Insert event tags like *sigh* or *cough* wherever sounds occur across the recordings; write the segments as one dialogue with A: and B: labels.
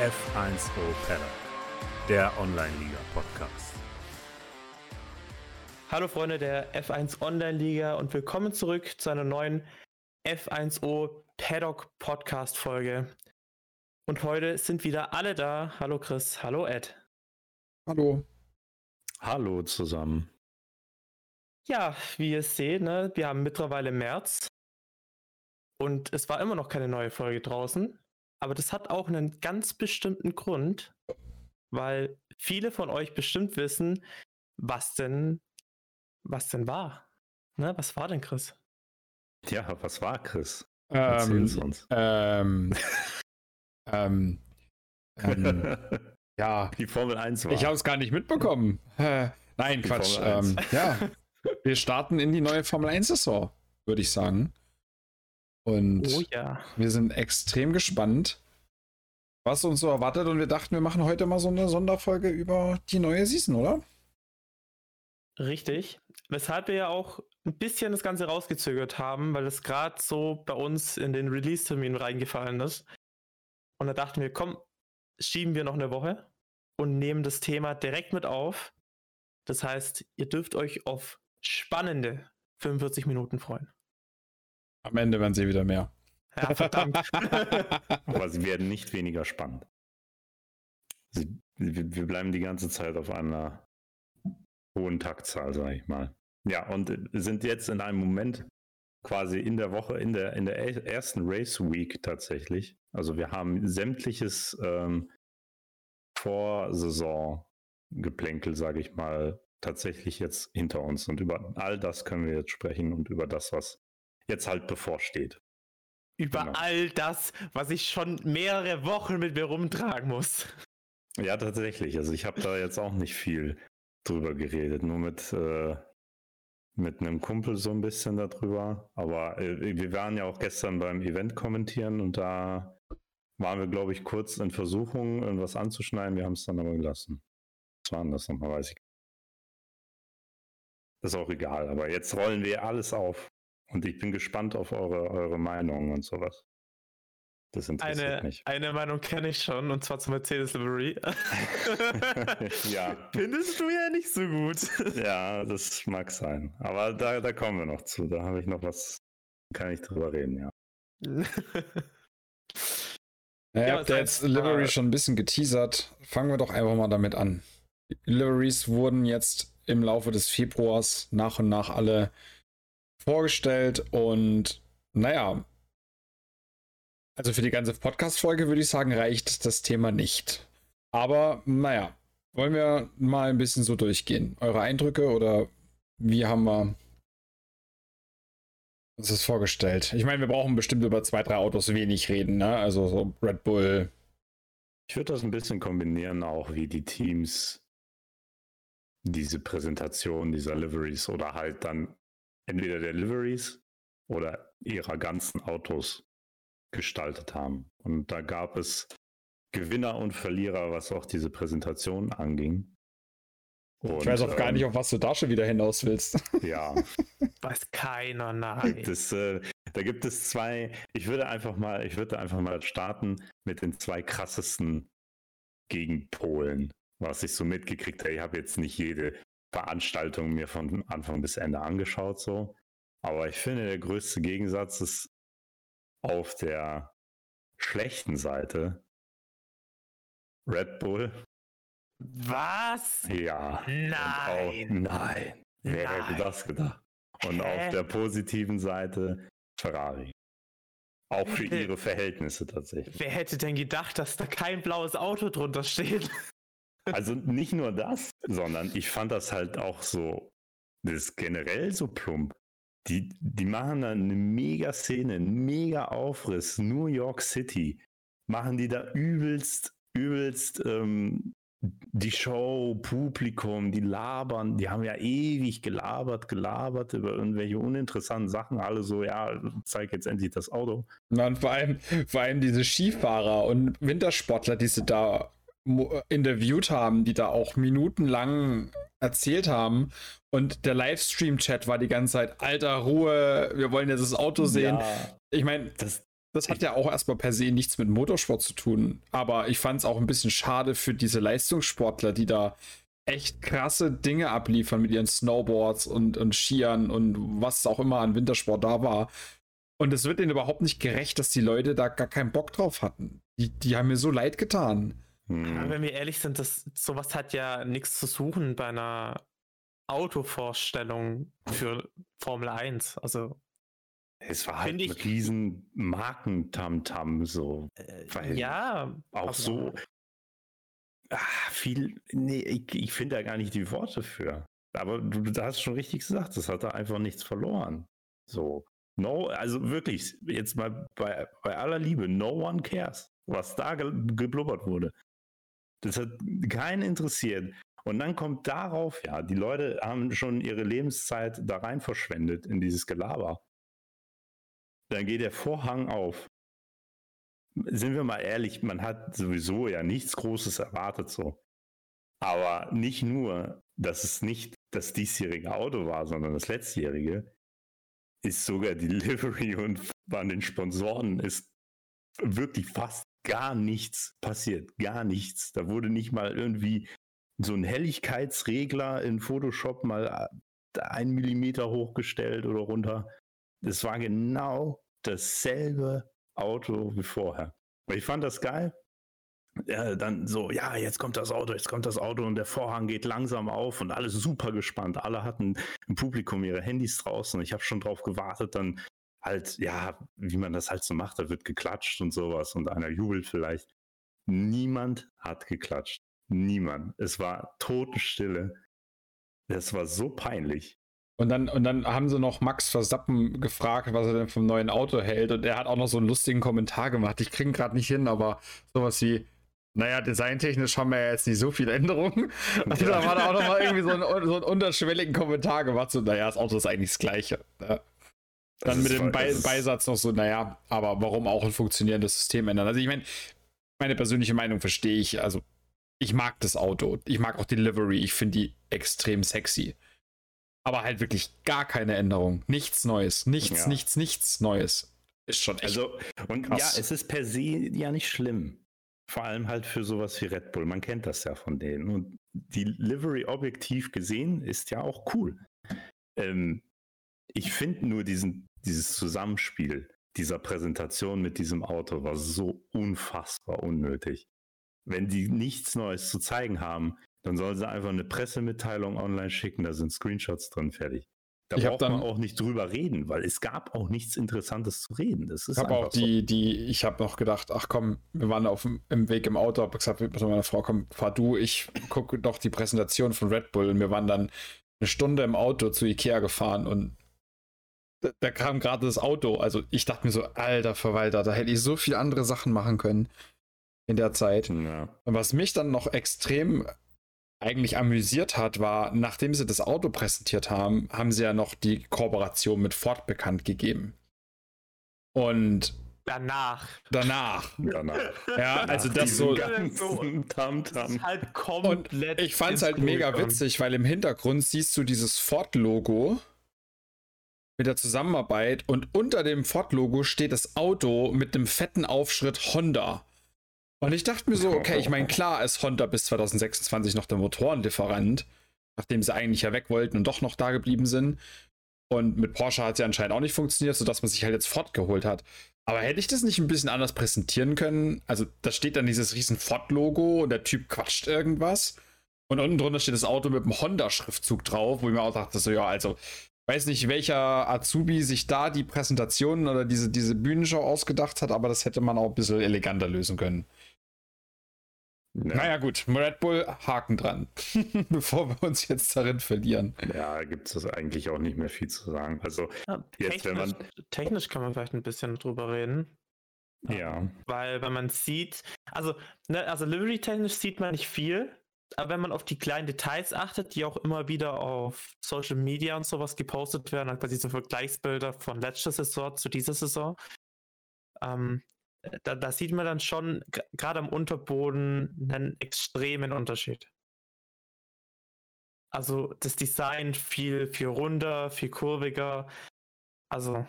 A: F1O Paddock, der Online-Liga-Podcast.
B: Hallo Freunde der F1 Online-Liga und willkommen zurück zu einer neuen F1O Paddock Podcast-Folge. Und heute sind wieder alle da. Hallo Chris, hallo Ed.
C: Hallo.
A: Hallo zusammen.
B: Ja, wie ihr seht, ne, wir haben mittlerweile März und es war immer noch keine neue Folge draußen. Aber das hat auch einen ganz bestimmten Grund, weil viele von euch bestimmt wissen, was denn, was denn war. Ne, was war denn, Chris?
A: Ja, was war Chris?
C: Ähm, uns. Ähm, *laughs* ähm, ähm, ja.
A: Die Formel 1 war.
C: Ich habe es gar nicht mitbekommen. Äh, nein, Die Quatsch. Ähm, ja, wir starten in die neue Formel 1-Saison, würde ich sagen. Und oh, ja. wir sind extrem gespannt, was uns so erwartet. Und wir dachten, wir machen heute mal so eine Sonderfolge über die neue Season, oder?
B: Richtig. Weshalb wir ja auch ein bisschen das Ganze rausgezögert haben, weil es gerade so bei uns in den Release-Termin reingefallen ist. Und da dachten wir, komm, schieben wir noch eine Woche und nehmen das Thema direkt mit auf. Das heißt, ihr dürft euch auf spannende 45 Minuten freuen.
C: Am Ende werden sie wieder mehr.
B: Ja, verdammt. *laughs*
A: Aber sie werden nicht weniger spannend. Sie, wir bleiben die ganze Zeit auf einer hohen Taktzahl, sage ich mal. Ja, und sind jetzt in einem Moment quasi in der Woche, in der, in der ersten Race Week tatsächlich. Also wir haben sämtliches ähm, Vorsaison-Geplänkel, sage ich mal, tatsächlich jetzt hinter uns. Und über all das können wir jetzt sprechen und über das, was jetzt halt bevorsteht.
B: Über genau. all das, was ich schon mehrere Wochen mit mir rumtragen muss.
A: Ja, tatsächlich. Also ich habe da jetzt auch nicht viel drüber geredet, nur mit, äh, mit einem Kumpel so ein bisschen darüber. Aber äh, wir waren ja auch gestern beim Event kommentieren und da waren wir, glaube ich, kurz in Versuchung, irgendwas anzuschneiden. Wir haben es dann aber gelassen. Was war denn das nochmal, weiß ich. Ist auch egal, aber jetzt rollen wir alles auf. Und ich bin gespannt auf eure, eure Meinung und sowas.
B: Das interessiert eine, mich. Eine Meinung kenne ich schon, und zwar zum Mercedes Livery. *laughs* ja. *laughs* Findest du ja nicht so gut. *laughs*
A: ja, das mag sein. Aber da, da kommen wir noch zu. Da habe ich noch was, kann ich drüber reden, ja.
C: naja, ja, habt ihr jetzt Livery schon ein bisschen geteasert. Fangen wir doch einfach mal damit an. Liveries wurden jetzt im Laufe des Februars nach und nach alle vorgestellt und naja, also für die ganze Podcast-Folge würde ich sagen, reicht das Thema nicht. Aber naja, wollen wir mal ein bisschen so durchgehen. Eure Eindrücke oder wie haben wir uns das vorgestellt? Ich meine, wir brauchen bestimmt über zwei, drei Autos wenig reden, ne? Also so Red Bull.
A: Ich würde das ein bisschen kombinieren, auch wie die Teams diese Präsentation dieser Liveries oder halt dann entweder der Liveries oder ihrer ganzen Autos gestaltet haben. Und da gab es Gewinner und Verlierer, was auch diese Präsentation anging.
C: Und, ich weiß auch gar ähm, nicht, auf was du da schon wieder hinaus willst. *laughs*
A: Ja.
B: weiß keiner, nein.
A: Das, äh, da gibt es zwei, ich würde einfach mal, ich würde einfach mal starten mit den zwei krassesten Gegenpolen, was ich so mitgekriegt habe. Ich habe jetzt nicht jede Veranstaltungen mir von Anfang bis Ende angeschaut, so. Aber ich finde, der größte Gegensatz ist auf der schlechten Seite Red Bull.
B: Was?
A: Ja.
B: Nein.
A: Auch, nein. Wer nein. hätte das gedacht? Und Hä? auf der positiven Seite Ferrari. Auch für ihre Verhältnisse tatsächlich.
B: Wer hätte denn gedacht, dass da kein blaues Auto drunter steht?
A: Also nicht nur das, sondern ich fand das halt auch so, das ist generell so plump. Die, die machen da eine mega Szene, mega Aufriss, New York City, machen die da übelst, übelst ähm, die Show, Publikum, die labern, die haben ja ewig gelabert, gelabert über irgendwelche uninteressanten Sachen, alle so, ja, zeig jetzt endlich das Auto.
C: und vor allem, vor allem diese Skifahrer und Wintersportler, die sie da interviewt haben, die da auch minutenlang erzählt haben. Und der Livestream-Chat war die ganze Zeit, alter Ruhe, wir wollen jetzt das Auto sehen. Ja,
A: ich meine, das,
C: das hat ja auch erstmal per se nichts mit Motorsport zu tun. Aber ich fand es auch ein bisschen schade für diese Leistungssportler, die da echt krasse Dinge abliefern mit ihren Snowboards und, und Skiern und was auch immer an Wintersport da war. Und es wird denen überhaupt nicht gerecht, dass die Leute da gar keinen Bock drauf hatten. Die, die haben mir so leid getan.
B: Hm. Wenn wir ehrlich sind, das, sowas hat ja nichts zu suchen bei einer Autovorstellung für Formel 1. Also
A: es war halt ein riesen Markentamtam so.
B: Äh, ja.
A: Auch so. Ach, viel. Nee, ich, ich finde da gar nicht die Worte für. Aber du, du hast schon richtig gesagt, das hat da einfach nichts verloren. So. No, also wirklich, jetzt mal bei, bei aller Liebe, no one cares, was da ge geblubbert wurde. Das hat keinen interessiert. Und dann kommt darauf, ja, die Leute haben schon ihre Lebenszeit da rein verschwendet in dieses Gelaber. Dann geht der Vorhang auf. Sind wir mal ehrlich, man hat sowieso ja nichts Großes erwartet so. Aber nicht nur, dass es nicht das diesjährige Auto war, sondern das letztjährige, ist sogar die Livery und bei den Sponsoren ist wirklich fast gar nichts passiert. Gar nichts. Da wurde nicht mal irgendwie so ein Helligkeitsregler in Photoshop mal äh, ein Millimeter hochgestellt oder runter. Es war genau dasselbe Auto wie vorher. Ich fand das geil. Ja, dann so, ja, jetzt kommt das Auto, jetzt kommt das Auto und der Vorhang geht langsam auf und alle super gespannt. Alle hatten im Publikum ihre Handys draußen. Ich habe schon drauf gewartet, dann halt, ja, wie man das halt so macht, da wird geklatscht und sowas und einer jubelt vielleicht. Niemand hat geklatscht. Niemand. Es war Totenstille. Das war so peinlich.
C: Und dann, und dann haben sie noch Max Verstappen gefragt, was er denn vom neuen Auto hält. Und er hat auch noch so einen lustigen Kommentar gemacht. Ich kriege ihn gerade nicht hin, aber sowas wie, naja, designtechnisch haben wir ja jetzt nicht so viele Änderungen. Also *laughs* da war da auch nochmal irgendwie so einen, so einen unterschwelligen Kommentar gemacht. So, naja, das Auto ist eigentlich das Gleiche. Dann mit dem Be Beisatz noch so, naja, aber warum auch ein funktionierendes System ändern? Also ich meine, meine persönliche Meinung verstehe ich. Also ich mag das Auto. Ich mag auch die Livery. Ich finde die extrem sexy. Aber halt wirklich gar keine Änderung. Nichts Neues. Nichts, ja. nichts, nichts Neues. Ist schon echt.
A: Also, und krass. ja, es ist per se ja nicht schlimm. Vor allem halt für sowas wie Red Bull. Man kennt das ja von denen. Und die Livery objektiv gesehen ist ja auch cool. Ähm, ich finde nur diesen, dieses Zusammenspiel dieser Präsentation mit diesem Auto war so unfassbar unnötig. Wenn die nichts Neues zu zeigen haben, dann sollen sie einfach eine Pressemitteilung online schicken, da sind Screenshots drin, fertig. Da ich braucht man auch nicht drüber reden, weil es gab auch nichts Interessantes zu reden. Das ist
C: ich habe auch die, so. die, ich habe noch gedacht, ach komm, wir waren auf dem im Weg im Auto, habe gesagt mit meiner Frau, komm, fahr du, ich gucke doch die Präsentation von Red Bull und wir waren dann eine Stunde im Auto zu Ikea gefahren und da, da kam gerade das Auto. Also ich dachte mir so, alter Verwalter, da hätte ich so viele andere Sachen machen können in der Zeit. Ja. Und was mich dann noch extrem eigentlich amüsiert hat, war, nachdem sie das Auto präsentiert haben, haben sie ja noch die Kooperation mit Ford bekannt gegeben. Und
B: danach.
C: Danach. Danach. Ja, also das so. *laughs* Tam -Tam. halt komplett. Und ich fand es halt mega witzig, weil im Hintergrund siehst du dieses Ford-Logo mit der Zusammenarbeit und unter dem Ford-Logo steht das Auto mit dem fetten Aufschritt Honda. Und ich dachte mir so, okay, ich meine, klar ist Honda bis 2026 noch der Motorenlieferant, nachdem sie eigentlich ja weg wollten und doch noch da geblieben sind. Und mit Porsche hat es ja anscheinend auch nicht funktioniert, sodass man sich halt jetzt fortgeholt hat. Aber hätte ich das nicht ein bisschen anders präsentieren können? Also, da steht dann dieses riesen Ford-Logo und der Typ quatscht irgendwas. Und unten drunter steht das Auto mit dem Honda-Schriftzug drauf, wo ich mir auch dachte, so, ja, also, weiß nicht, welcher Azubi sich da die Präsentation oder diese, diese Bühnenshow ausgedacht hat, aber das hätte man auch ein bisschen eleganter lösen können. Ja. Naja, gut, Red Bull, Haken dran, *laughs* bevor wir uns jetzt darin verlieren.
A: Ja, gibt es eigentlich auch nicht mehr viel zu sagen. Also, ja,
B: jetzt, wenn man. Technisch kann man vielleicht ein bisschen drüber reden.
A: Ja.
B: Weil, wenn man sieht, also, ne, also Livery-technisch sieht man nicht viel, aber wenn man auf die kleinen Details achtet, die auch immer wieder auf Social Media und sowas gepostet werden, quasi so Vergleichsbilder von letzter Saison zu dieser Saison, ähm, da, da sieht man dann schon gerade am Unterboden einen extremen Unterschied. Also das Design viel, viel runder, viel kurviger. Also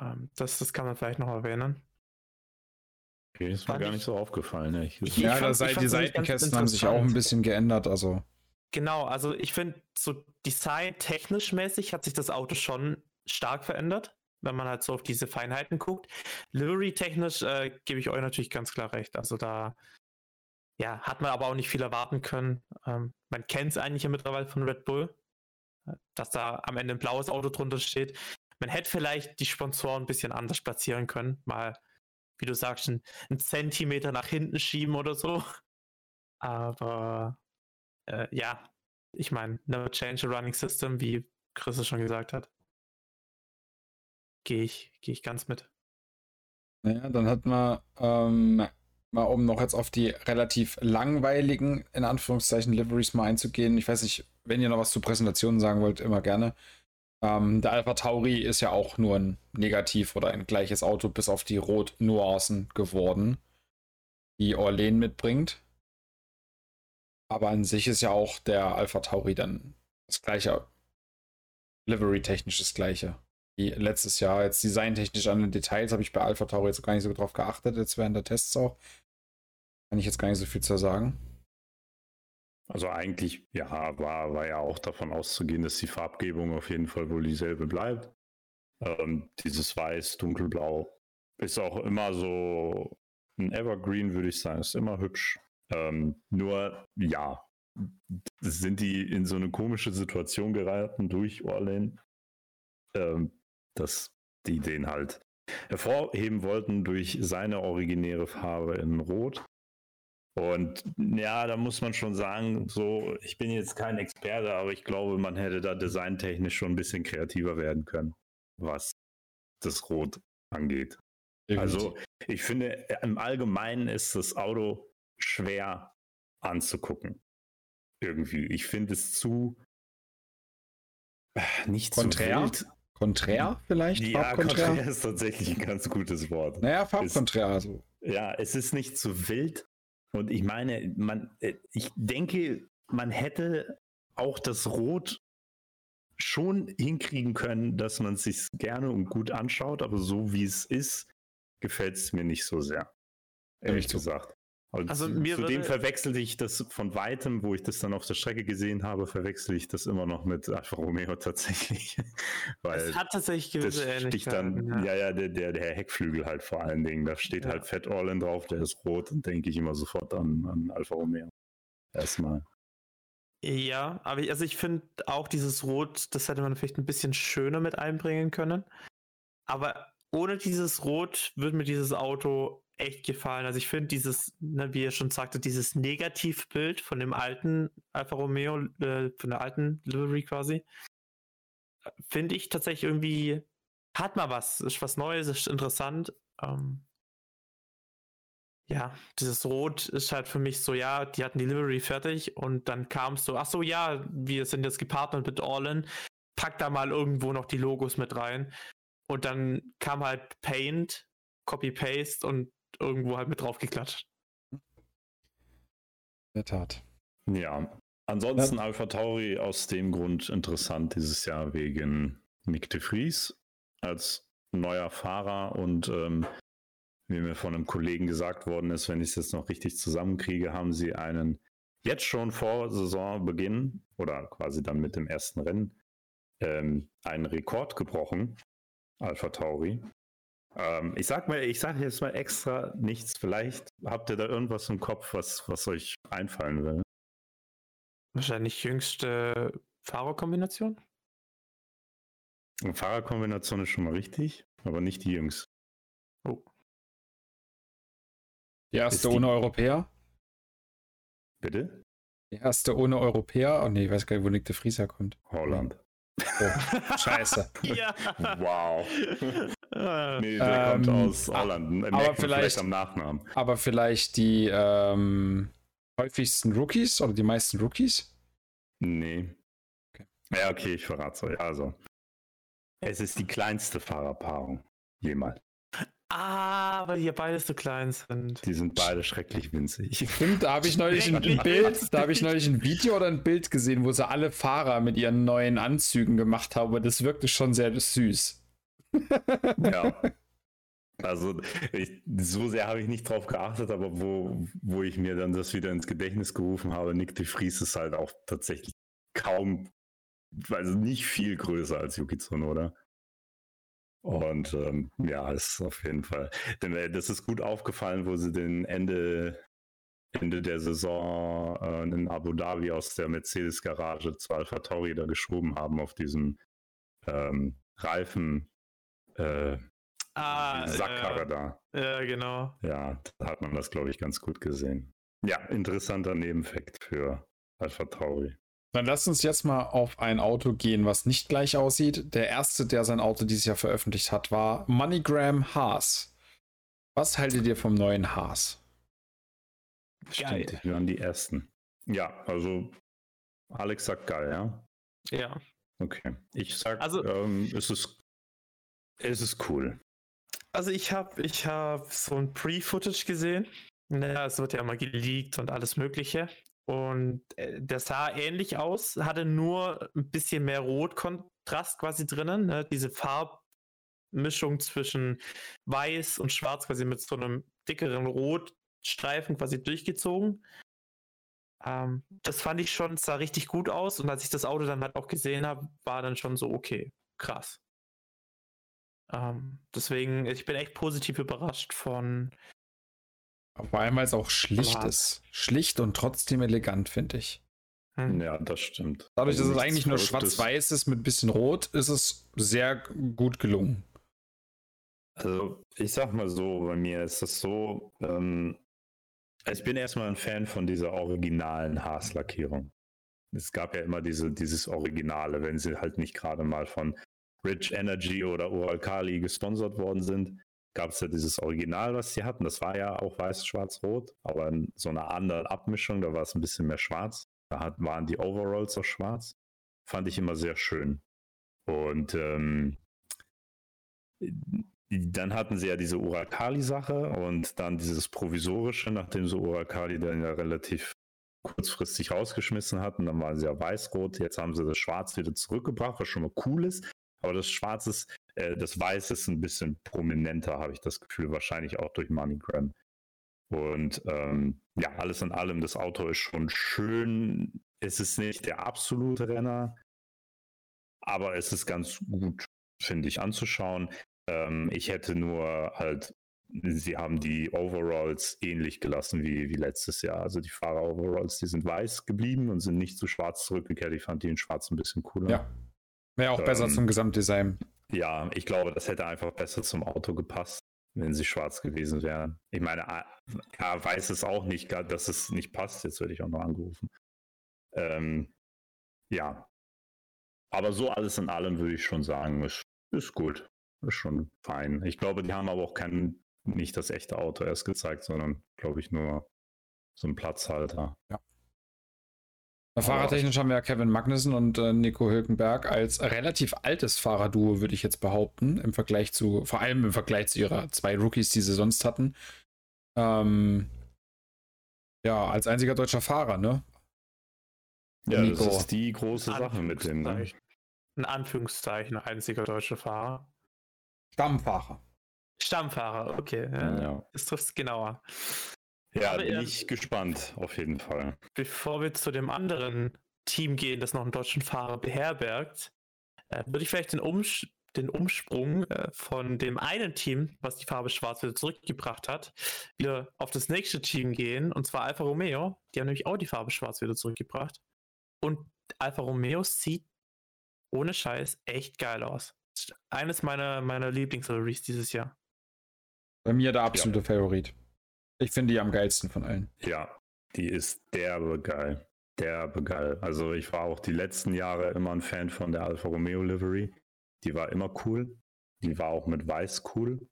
B: Ähm, das, das kann man vielleicht noch erwähnen.
A: Okay, ist mir gar nicht so aufgefallen. Ne? Ich,
C: ich, ja, ich fand, ich die Seitenkästen haben sich auch ein bisschen geändert. Also.
B: Genau, also ich finde, so design-technisch mäßig hat sich das Auto schon stark verändert, wenn man halt so auf diese Feinheiten guckt. Livery-technisch äh, gebe ich euch natürlich ganz klar recht. Also da ja, hat man aber auch nicht viel erwarten können. Ähm, man kennt es eigentlich ja mittlerweile von Red Bull, dass da am Ende ein blaues Auto drunter steht. Man hätte vielleicht die Sponsoren ein bisschen anders platzieren können. Mal, wie du sagst, einen, einen Zentimeter nach hinten schieben oder so. Aber äh, ja, ich meine, never change a running system, wie Chris es schon gesagt hat. Gehe ich, gehe ich ganz mit.
C: Naja, dann hat man ähm, mal um noch jetzt auf die relativ langweiligen, in Anführungszeichen, Liveries mal einzugehen. Ich weiß nicht, wenn ihr noch was zu Präsentationen sagen wollt, immer gerne. Ähm, der Alpha Tauri ist ja auch nur ein Negativ oder ein gleiches Auto, bis auf die Rot-Nuancen geworden, die Orlen mitbringt. Aber an sich ist ja auch der Alpha Tauri dann das gleiche, Livery-technisch das gleiche wie letztes Jahr. Jetzt designtechnisch an den Details habe ich bei Alpha Tauri jetzt gar nicht so drauf geachtet, jetzt während der Tests auch. Kann ich jetzt gar nicht so viel zu sagen.
A: Also eigentlich, ja, war, war ja auch davon auszugehen, dass die Farbgebung auf jeden Fall wohl dieselbe bleibt. Ähm, dieses Weiß, Dunkelblau ist auch immer so ein Evergreen, würde ich sagen, ist immer hübsch. Ähm, nur, ja, sind die in so eine komische Situation geraten durch Orlane, ähm, dass die den halt hervorheben wollten durch seine originäre Farbe in Rot. Und ja, da muss man schon sagen, so, ich bin jetzt kein Experte, aber ich glaube, man hätte da designtechnisch schon ein bisschen kreativer werden können, was das Rot angeht. Also, ich finde, im Allgemeinen ist das Auto schwer anzugucken. Irgendwie. Ich finde es zu
C: äh, nicht Konträr? zu wild. Konträr vielleicht?
A: Ja, konträr ist tatsächlich ein ganz gutes Wort.
C: Naja, Farbkonträr. Also.
A: Ja, es ist nicht zu wild. Und ich meine, man, äh, ich denke, man hätte auch das Rot schon hinkriegen können, dass man es sich gerne und gut anschaut, aber so wie es ist, gefällt es mir nicht so sehr. Ehrlich gesagt. Und also mir zudem verwechselte ich das von weitem, wo ich das dann auf der Strecke gesehen habe, verwechsel ich das immer noch mit Alfa Romeo tatsächlich. *laughs*
B: Weil es hat tatsächlich gewisse
A: Ähnlichkeiten. Dann, ja, ja, ja der, der, der, Heckflügel halt vor allen Dingen. Da steht ja. halt Fett Orland drauf, der ist rot und denke ich immer sofort an, an Alfa Romeo. Erstmal.
B: Ja, aber ich, also ich finde auch dieses Rot, das hätte man vielleicht ein bisschen schöner mit einbringen können. Aber ohne dieses Rot würde mir dieses Auto echt gefallen. Also ich finde dieses, ne, wie ihr schon sagte, dieses Negativbild von dem alten Alfa Romeo, äh, von der alten Livery quasi, finde ich tatsächlich irgendwie, hat mal was, ist was Neues, ist interessant. Ähm, ja, dieses Rot ist halt für mich so, ja, die hatten die Livery fertig und dann kam es so, ach so, ja, wir sind jetzt gepartnert mit Orlin, pack da mal irgendwo noch die Logos mit rein. Und dann kam halt Paint, Copy-Paste und irgendwo halt mit drauf geklatscht. In
C: der Tat.
A: Ja. Ansonsten ja. Alpha Tauri aus dem Grund interessant dieses Jahr wegen Nick de Vries als neuer Fahrer und ähm, wie mir von einem Kollegen gesagt worden ist, wenn ich es jetzt noch richtig zusammenkriege, haben sie einen jetzt schon vor Saisonbeginn oder quasi dann mit dem ersten Rennen ähm, einen Rekord gebrochen, Alpha Tauri. Ähm, ich sag mal, ich sage jetzt mal extra nichts. Vielleicht habt ihr da irgendwas im Kopf, was, was euch einfallen will.
B: Wahrscheinlich jüngste Fahrerkombination?
A: Fahrerkombination ist schon mal richtig, aber nicht die jüngste. Oh.
C: Die erste die... ohne Europäer?
A: Bitte?
C: Die erste ohne Europäer? Oh ne, ich weiß gar nicht, wo Nick de Vries herkommt.
A: Holland.
C: Oh, scheiße. *laughs*
A: ja. Wow. nee, der ähm, kommt aus Holland.
C: Aber vielleicht, vielleicht, am Nachnamen. Aber vielleicht die ähm, häufigsten Rookies oder die meisten Rookies?
A: Nee. Okay. Ja, okay, ich verrate es euch. Also, es ist die kleinste Fahrerpaarung jemals.
B: Ah, weil hier beide so klein sind.
A: Die sind beide schrecklich winzig.
C: Stimmt, da habe ich neulich ein Bild, da habe ich neulich ein Video oder ein Bild gesehen, wo sie alle Fahrer mit ihren neuen Anzügen gemacht haben, aber das wirkte schon sehr süß.
A: ja. *laughs* Also ich, so sehr habe ich nicht drauf geachtet, aber wo, wo ich mir dann das wieder ins Gedächtnis gerufen habe, Nick de Vries ist halt auch tatsächlich kaum, also nicht viel größer als Yuki Tsunoda. Und ähm, ja, ist auf jeden Fall. Denn äh, das ist gut aufgefallen, wo sie den Ende, Ende der Saison äh, in Abu Dhabi aus der Mercedes-Garage zu Alpha Tauri da geschoben haben auf diesem ähm, Reifen. Äh,
B: ah,
A: Sackkarre da.
B: Ja, genau.
A: Ja, da hat man das, glaube ich, ganz gut gesehen. Ja, interessanter Nebenfakt für Alpha Tauri.
D: Dann lasst uns jetzt mal auf ein Auto gehen, was nicht gleich aussieht. Der erste, der sein Auto dieses Jahr veröffentlicht hat, war MoneyGram Haas. Was haltet ihr vom neuen Haas?
A: Geil. Stimmt, wir waren die ersten. Ja, also Alex sagt geil, ja?
B: Ja.
A: Okay. Ich sag, also, ähm, es, ist, es ist cool.
B: Also ich habe ich hab so ein Pre-Footage gesehen. Naja, es wird ja immer geleakt und alles Mögliche. Und äh, der sah ähnlich aus, hatte nur ein bisschen mehr Rotkontrast quasi drinnen. Ne? Diese Farbmischung zwischen Weiß und Schwarz quasi mit so einem dickeren Rotstreifen quasi durchgezogen. Ähm, das fand ich schon, sah richtig gut aus. Und als ich das Auto dann halt auch gesehen habe, war dann schon so, okay, krass. Ähm, deswegen, ich bin echt positiv überrascht von,
D: vor allem, weil es auch schlicht ist. Schlicht und trotzdem elegant, finde ich.
A: Hm. Ja, das stimmt.
D: Dadurch, also dass es eigentlich nur schwarz-weiß ist mit ein bisschen rot, ist es sehr gut gelungen.
A: Also, ich sag mal so, bei mir ist das so, ähm, ich bin erstmal ein Fan von dieser originalen Haarslackierung. Es gab ja immer diese, dieses Originale, wenn sie halt nicht gerade mal von Rich Energy oder Uralkali gesponsert worden sind, gab es ja dieses Original, was sie hatten. Das war ja auch weiß, schwarz, rot, aber in so einer anderen Abmischung, da war es ein bisschen mehr schwarz. Da hat, waren die Overalls auch schwarz. Fand ich immer sehr schön. Und ähm, dann hatten sie ja diese Urakali-Sache und dann dieses Provisorische, nachdem sie Urakali dann ja relativ kurzfristig rausgeschmissen hatten. Dann waren sie ja weiß-rot. Jetzt haben sie das Schwarz wieder zurückgebracht, was schon mal cool ist. Aber das Schwarz ist äh, das Weiß ist ein bisschen prominenter, habe ich das Gefühl, wahrscheinlich auch durch MoneyGram. Und ähm, ja, alles in allem, das Auto ist schon schön. Es ist nicht der absolute Renner, aber es ist ganz gut, finde ich, anzuschauen. Ähm, ich hätte nur halt, sie haben die Overalls ähnlich gelassen wie, wie letztes Jahr. Also die Fahrer-Overalls, die sind weiß geblieben und sind nicht zu schwarz zurückgekehrt. Ich fand die in schwarz ein bisschen cooler.
D: Ja. Wäre auch ähm, besser zum Gesamtdesign.
A: Ja, ich glaube, das hätte einfach besser zum Auto gepasst, wenn sie schwarz gewesen wären. Ich meine, er weiß es auch nicht, dass es nicht passt. Jetzt werde ich auch noch angerufen. Ähm, ja. Aber so alles in allem würde ich schon sagen, ist, ist gut. Ist schon fein. Ich glaube, die haben aber auch kein, nicht das echte Auto erst gezeigt, sondern, glaube ich, nur so ein Platzhalter.
D: Ja. Fahrertechnisch haben wir ja Kevin Magnussen und äh, Nico Hülkenberg als relativ altes Fahrerduo, würde ich jetzt behaupten, im Vergleich zu, vor allem im Vergleich zu ihrer zwei Rookies, die sie sonst hatten. Ähm, ja, als einziger deutscher Fahrer, ne?
A: Ja, Nico. das ist die große Sache mit dem. Ne?
B: In Anführungszeichen, einziger deutscher Fahrer.
D: Stammfahrer.
B: Stammfahrer, okay. Ja. ja. Das trifft es genauer.
A: Ja, bin ähm, ich gespannt, auf jeden Fall.
B: Bevor wir zu dem anderen Team gehen, das noch einen deutschen Fahrer beherbergt, äh, würde ich vielleicht den, Umsch den Umsprung äh, von dem einen Team, was die Farbe Schwarz wieder zurückgebracht hat, wieder auf das nächste Team gehen, und zwar Alfa Romeo. Die haben nämlich auch die Farbe Schwarz wieder zurückgebracht. Und Alfa Romeo sieht ohne Scheiß echt geil aus. Eines meiner, meiner Lieblings-Liveries dieses Jahr.
D: Bei mir der absolute ja. Favorit. Ich finde die am geilsten von allen.
A: Ja, die ist derbe geil. Derbe geil. Also ich war auch die letzten Jahre immer ein Fan von der Alfa Romeo Livery. Die war immer cool. Die war auch mit Weiß cool.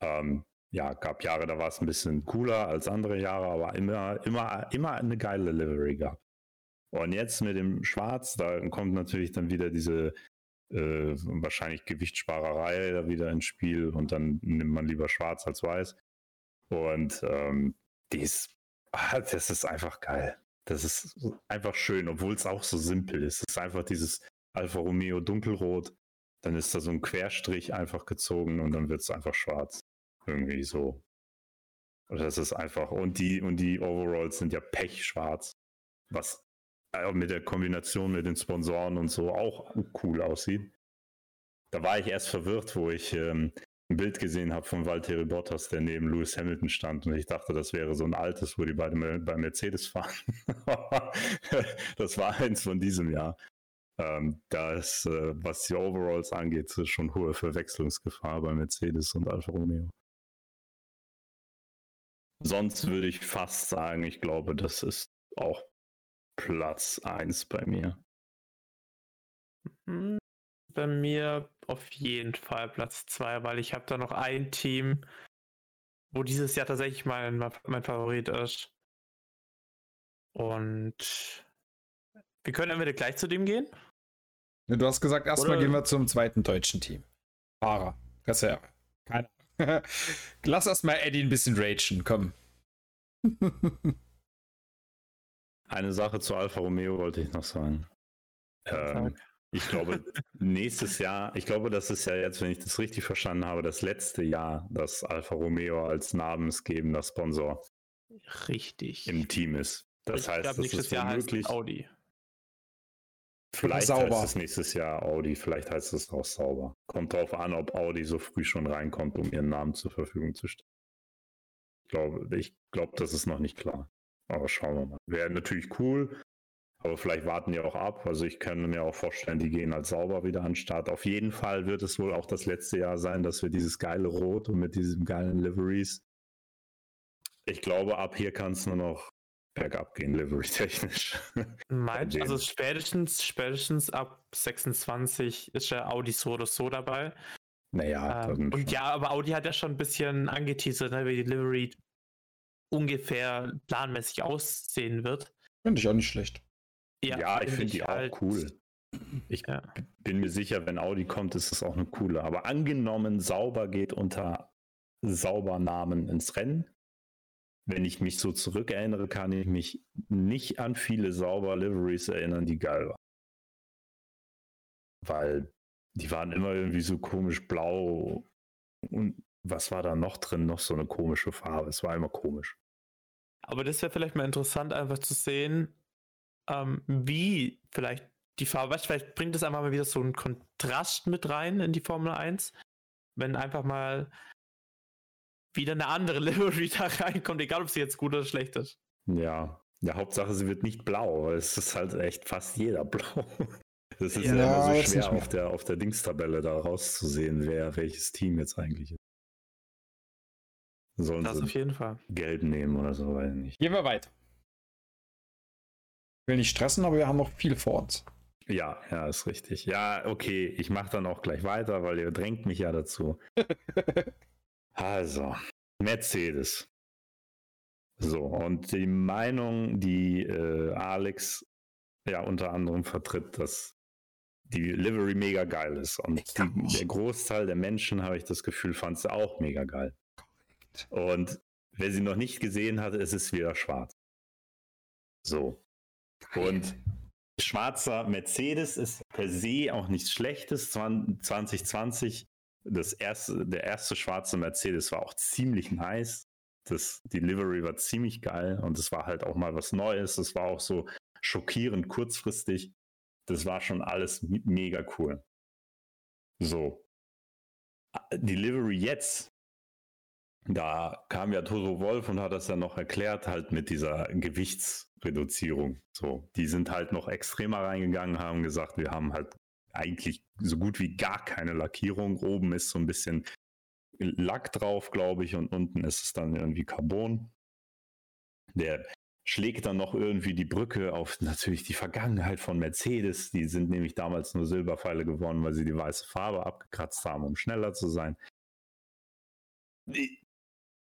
A: Ähm, ja, gab Jahre, da war es ein bisschen cooler als andere Jahre, aber immer, immer, immer eine geile Livery gehabt. Und jetzt mit dem Schwarz, da kommt natürlich dann wieder diese äh, wahrscheinlich Gewichtssparerei da wieder ins Spiel und dann nimmt man lieber Schwarz als Weiß. Und ähm, die ist, ah, das ist einfach geil. Das ist einfach schön, obwohl es auch so simpel ist. Es ist einfach dieses Alfa Romeo dunkelrot. Dann ist da so ein Querstrich einfach gezogen und dann wird es einfach schwarz. Irgendwie so. Oder das ist einfach. Und die, und die Overalls sind ja pechschwarz. Was äh, mit der Kombination mit den Sponsoren und so auch cool aussieht. Da war ich erst verwirrt, wo ich ähm, ein Bild gesehen habe von Valtteri Bottas, der neben Lewis Hamilton stand und ich dachte, das wäre so ein altes, wo die beide bei Mercedes fahren. *laughs* das war eins von diesem Jahr. Ähm, da ist, äh, was die Overalls angeht, schon hohe Verwechslungsgefahr bei Mercedes und Alfa Romeo. Sonst würde ich fast sagen, ich glaube, das ist auch Platz 1 bei mir.
B: Bei mir auf jeden Fall Platz 2, weil ich habe da noch ein Team, wo dieses Jahr tatsächlich mein, mein Favorit ist. Und wir können entweder gleich zu dem gehen.
D: Ja, du hast gesagt, erstmal gehen wir zum zweiten deutschen Team. Fahrer. Reserve. Keine *laughs* Lass erstmal Eddie ein bisschen ragen, komm. *laughs*
A: Eine Sache zu Alfa Romeo wollte ich noch sagen. Ähm, ich glaube, nächstes Jahr, ich glaube, das ist ja jetzt, wenn ich das richtig verstanden habe, das letzte Jahr, dass Alfa Romeo als namensgebender Sponsor
B: richtig
A: im Team ist. Das ich heißt,
B: glaube,
A: das ist Jahr
B: womöglich Audi.
A: Vielleicht sauber. heißt es nächstes Jahr Audi, vielleicht heißt es auch sauber. Kommt darauf an, ob Audi so früh schon reinkommt, um ihren Namen zur Verfügung zu stellen. Ich glaube, ich glaube, das ist noch nicht klar. Aber schauen wir mal. Wäre natürlich cool, aber vielleicht warten die auch ab. Also ich kann mir auch vorstellen, die gehen als sauber wieder an den Start. Auf jeden Fall wird es wohl auch das letzte Jahr sein, dass wir dieses geile Rot und mit diesem geilen Liveries. Ich glaube, ab hier kann es nur noch bergab gehen, livery-technisch. *laughs*
B: Meinst also spätestens, spätestens ab 26 ist ja Audi so oder so dabei.
A: Naja,
B: ähm, und ja, aber Audi hat ja schon ein bisschen angeteasert, ne, wie die Livery ungefähr planmäßig aussehen wird.
D: Finde ich auch nicht schlecht.
A: Ja, ja ich finde die halt auch cool. Ich ja. bin mir sicher, wenn Audi kommt, ist es auch eine coole. Aber angenommen, sauber geht unter Saubernamen ins Rennen. Wenn ich mich so zurückerinnere, kann ich mich nicht an viele sauber Liveries erinnern, die geil waren. Weil die waren immer irgendwie so komisch blau. Und was war da noch drin? Noch so eine komische Farbe. Es war immer komisch.
B: Aber das wäre vielleicht mal interessant, einfach zu sehen, ähm, wie vielleicht die Farbe, weißt, vielleicht bringt es einfach mal wieder so einen Kontrast mit rein in die Formel 1, wenn einfach mal wieder eine andere *laughs* Livery da reinkommt, egal ob sie jetzt gut oder schlecht ist.
A: Ja, ja, Hauptsache sie wird nicht blau, es ist halt echt fast jeder *laughs* blau. Das ist ja,
D: ja
A: immer so schwer auf der, auf der Dingstabelle da rauszusehen, wer welches Team jetzt eigentlich ist.
B: Sollen das auf jeden Fall.
A: Gelb nehmen oder so, weiß ich nicht.
D: Gehen wir weiter will nicht stressen, aber wir haben noch viel vor uns.
A: Ja, ja, ist richtig. Ja, okay, ich mache dann auch gleich weiter, weil ihr drängt mich ja dazu. *laughs* also, Mercedes. So, und die Meinung, die äh, Alex ja unter anderem vertritt, dass die Livery mega geil ist. Und die, der Großteil der Menschen, habe ich das Gefühl, fand sie auch mega geil. Und wer sie noch nicht gesehen hatte, es ist wieder schwarz. So. Und schwarzer Mercedes ist per se auch nichts Schlechtes. 2020, das erste, der erste schwarze Mercedes war auch ziemlich nice. Das, die Livery war ziemlich geil und es war halt auch mal was Neues. Es war auch so schockierend kurzfristig. Das war schon alles mega cool. So. Die Livery jetzt, da kam ja Toto Wolf und hat das ja noch erklärt, halt mit dieser Gewichts- Reduzierung. So, die sind halt noch extremer reingegangen, haben gesagt, wir haben halt eigentlich so gut wie gar keine Lackierung. Oben ist so ein bisschen Lack drauf, glaube ich, und unten ist es dann irgendwie Carbon. Der schlägt dann noch irgendwie die Brücke auf natürlich die Vergangenheit von Mercedes. Die sind nämlich damals nur Silberpfeile geworden, weil sie die weiße Farbe abgekratzt haben, um schneller zu sein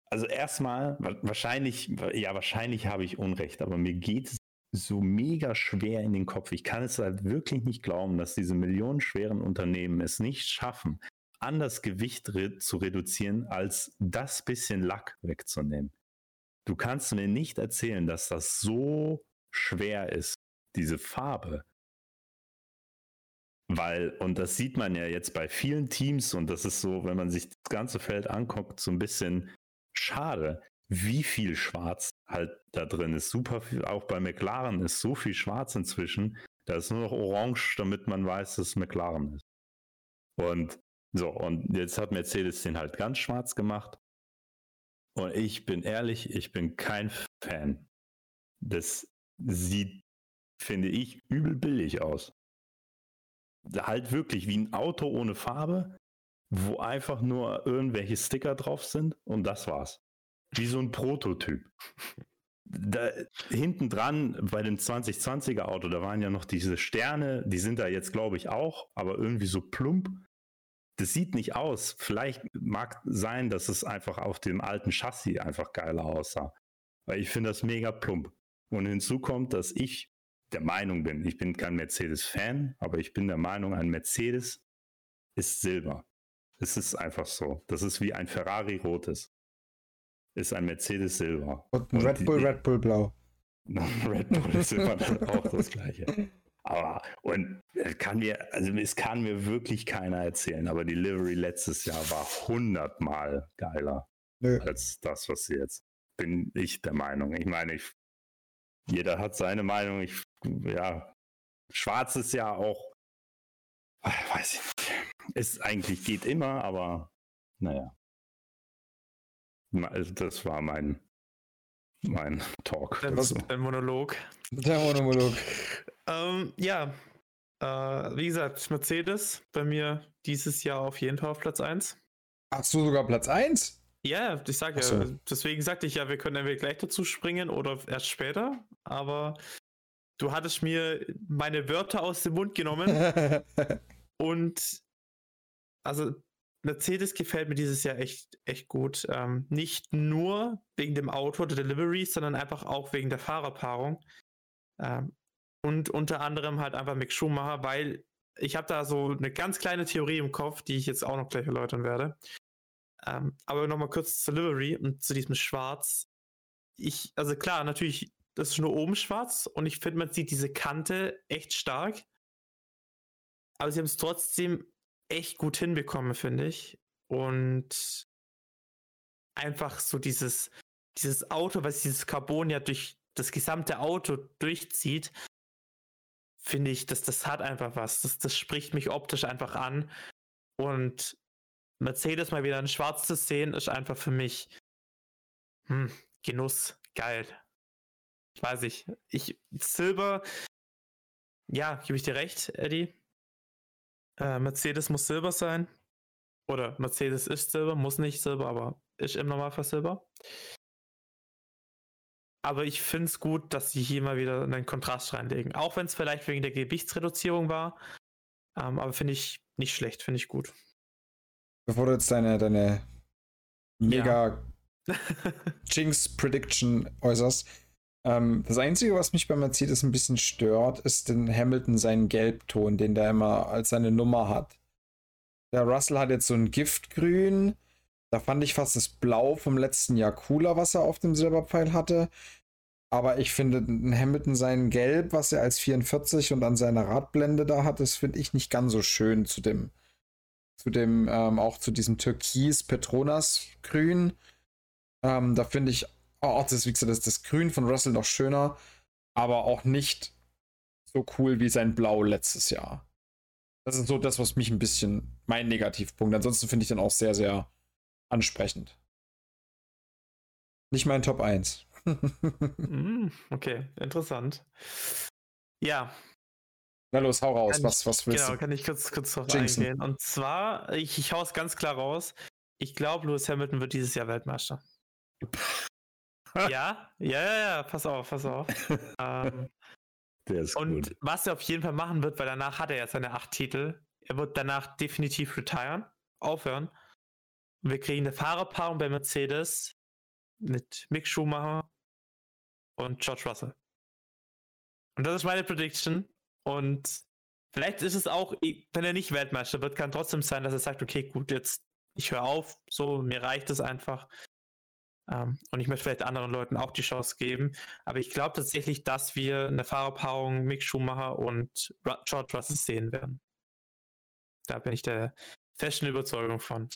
A: also erstmal, wahrscheinlich, ja, wahrscheinlich habe ich Unrecht, aber mir geht es so mega schwer in den Kopf. Ich kann es halt wirklich nicht glauben, dass diese millionenschweren Unternehmen es nicht schaffen, an das Gewicht re zu reduzieren, als das bisschen Lack wegzunehmen. Du kannst mir nicht erzählen, dass das so schwer ist, diese Farbe Weil, und das sieht man ja jetzt bei vielen Teams, und das ist so, wenn man sich das ganze Feld anguckt, so ein bisschen schade, wie viel Schwarz halt da drin ist. Super viel, auch bei McLaren ist so viel Schwarz inzwischen. Da ist nur noch Orange, damit man weiß, dass es McLaren ist. Und so, und jetzt hat Mercedes den halt ganz schwarz gemacht. Und ich bin ehrlich, ich bin kein Fan. Das sieht, finde ich, übel billig aus. Halt wirklich wie ein Auto ohne Farbe, wo einfach nur irgendwelche Sticker drauf sind und das war's. Wie so ein Prototyp. Da, hinten dran bei dem 2020er Auto, da waren ja noch diese Sterne, die sind da jetzt, glaube ich, auch, aber irgendwie so plump das sieht nicht aus. Vielleicht mag sein, dass es einfach auf dem alten Chassis einfach geiler aussah. Weil ich finde das mega plump. Und hinzu kommt, dass ich der Meinung bin, ich bin kein Mercedes-Fan, aber ich bin der Meinung, ein Mercedes ist Silber. Es ist einfach so. Das ist wie ein Ferrari rotes. Ist ein Mercedes Silber.
C: Und ein Red Bull, die, Red Bull blau. *laughs*
A: Red Bull ist immer *laughs* auch das gleiche. Aber, und kann mir, also es kann mir wirklich keiner erzählen, aber die Livery letztes Jahr war hundertmal geiler Nö. als das, was sie jetzt. Bin ich der Meinung. Ich meine, ich, jeder hat seine Meinung. Ich, ja, schwarz ist ja auch, weiß ich nicht, ist eigentlich geht immer, aber naja. Also das war mein, mein Talk.
B: Dein, dein Monolog.
C: Der Monolog.
B: Ähm, ja, äh, wie gesagt, Mercedes bei mir dieses Jahr auf jeden Fall auf Platz 1.
C: Hast du sogar Platz 1?
B: Ja, ich sage ja, so. deswegen sagte ich ja, wir können entweder gleich dazu springen oder erst später, aber du hattest mir meine Wörter aus dem Mund genommen *laughs* und also Mercedes gefällt mir dieses Jahr echt, echt gut. Ähm, nicht nur wegen dem Auto, der Delivery, sondern einfach auch wegen der Fahrerpaarung. Ähm, und unter anderem halt einfach Mick Schumacher, weil ich habe da so eine ganz kleine Theorie im Kopf, die ich jetzt auch noch gleich erläutern werde. Ähm, aber nochmal kurz zur Livery und zu diesem Schwarz. Ich, also klar, natürlich, das ist nur oben schwarz und ich finde, man sieht diese Kante echt stark. Aber sie haben es trotzdem echt gut hinbekommen, finde ich. Und einfach so dieses, dieses Auto, was dieses Carbon ja durch das gesamte Auto durchzieht, finde ich, dass das hat einfach was. Das, das spricht mich optisch einfach an. Und Mercedes mal wieder in Schwarz zu sehen, ist einfach für mich hm, Genuss. Geil. Ich weiß nicht. Ich, Silber, ja, gebe ich dir recht, Eddie. Äh, Mercedes muss Silber sein. Oder Mercedes ist Silber, muss nicht Silber, aber ist im Normalfall Silber. Aber ich finde es gut, dass sie hier mal wieder einen Kontrast reinlegen. Auch wenn es vielleicht wegen der Gewichtsreduzierung war. Ähm, aber finde ich nicht schlecht, finde ich gut.
C: Bevor du jetzt deine, deine mega ja. *laughs* Jinx-Prediction äußerst, ähm, das Einzige, was mich bei Mercedes ein bisschen stört, ist den Hamilton seinen Gelbton, den der immer als seine Nummer hat. Der Russell hat jetzt so ein Giftgrün. Da fand ich fast das Blau vom letzten Jahr cooler, was er auf dem Silberpfeil hatte. Aber ich finde, Hamilton sein Gelb, was er als 44 und an seiner Radblende da hat, das finde ich nicht ganz so schön zu dem, zu dem, ähm, auch zu diesem Türkis Petronas Grün. Ähm, da finde ich, oh, das, wie gesagt, das, das Grün von Russell noch schöner, aber auch nicht so cool wie sein Blau letztes Jahr. Das ist so das, was mich ein bisschen, mein Negativpunkt. Ansonsten finde ich den auch sehr, sehr ansprechend. Nicht mein Top 1. *laughs*
B: mm, okay, interessant. Ja.
C: Na los, hau raus. was, was willst
B: genau,
C: du?
B: kann ich kurz, kurz drauf Jinxen. eingehen. Und zwar, ich, ich hau es ganz klar raus. Ich glaube, Lewis Hamilton wird dieses Jahr Weltmeister. Ja, ja, ja, ja, pass auf, pass auf. *laughs* ähm, und gut. was er auf jeden Fall machen wird, weil danach hat er jetzt seine acht Titel. Er wird danach definitiv retiren, aufhören. Wir kriegen eine Fahrerpaarung bei Mercedes mit Mick Schumacher und George Russell. Und das ist meine Prediction. Und vielleicht ist es auch, wenn er nicht Weltmeister wird, kann trotzdem sein, dass er sagt, okay, gut, jetzt ich höre auf, so, mir reicht es einfach. Ähm, und ich möchte vielleicht anderen Leuten auch die Chance geben. Aber ich glaube tatsächlich, dass wir eine Fahrerpaarung Mick Schumacher und George Russell sehen werden. Da bin ich der festen Überzeugung von.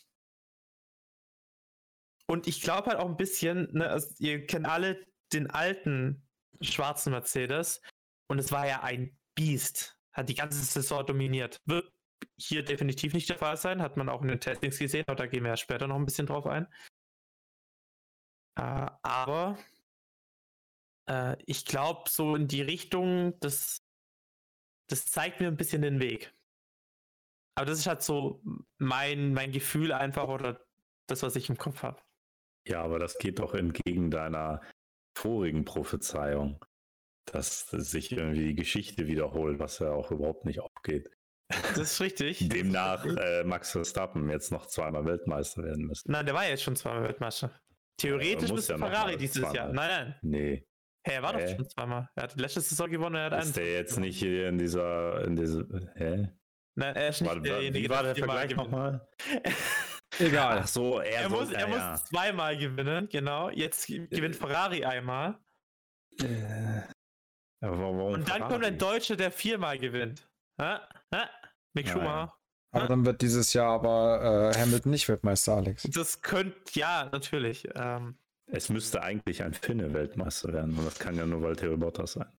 B: Und ich glaube halt auch ein bisschen, ne, also ihr kennt alle den alten schwarzen Mercedes und es war ja ein Biest. Hat die ganze Saison dominiert. Wird hier definitiv nicht der Fall sein, hat man auch in den Testings gesehen, aber da gehen wir ja später noch ein bisschen drauf ein. Äh, aber äh, ich glaube, so in die Richtung, das, das zeigt mir ein bisschen den Weg. Aber das ist halt so mein, mein Gefühl einfach oder das, was ich im Kopf habe.
A: Ja, aber das geht doch entgegen deiner vorigen Prophezeiung, dass sich irgendwie die Geschichte wiederholt, was ja auch überhaupt nicht aufgeht.
B: Das ist richtig.
A: Demnach äh, Max Verstappen jetzt noch zweimal Weltmeister werden müsste.
B: Nein, der war jetzt schon zweimal Weltmeister. Theoretisch ja, müsste ja Ferrari dieses zweimal. Jahr. Nein, nein.
A: Nee.
B: Hä, er war äh? doch schon zweimal. Er hat die letzte Saison gewonnen, er hat
A: einen. Ist der jetzt nicht hier in dieser, in diese, hä?
B: Nein, er ist nicht war, derjenige,
A: Wie war der Vergleich nochmal? *laughs*
B: Egal.
A: Ach so,
B: er, er muss, er ja. muss zweimal gewinnen, genau. Jetzt gewinnt Ferrari einmal. Äh, Und dann Ferrari? kommt ein Deutscher, der viermal gewinnt. Ha? Ha? Mick Schumacher.
C: Aber dann wird dieses Jahr aber äh, Hamilton nicht Weltmeister, Alex.
B: Das könnte, ja, natürlich. Ähm,
A: es müsste eigentlich ein Finne Weltmeister werden, und das kann ja nur Valtteri Bottas sein.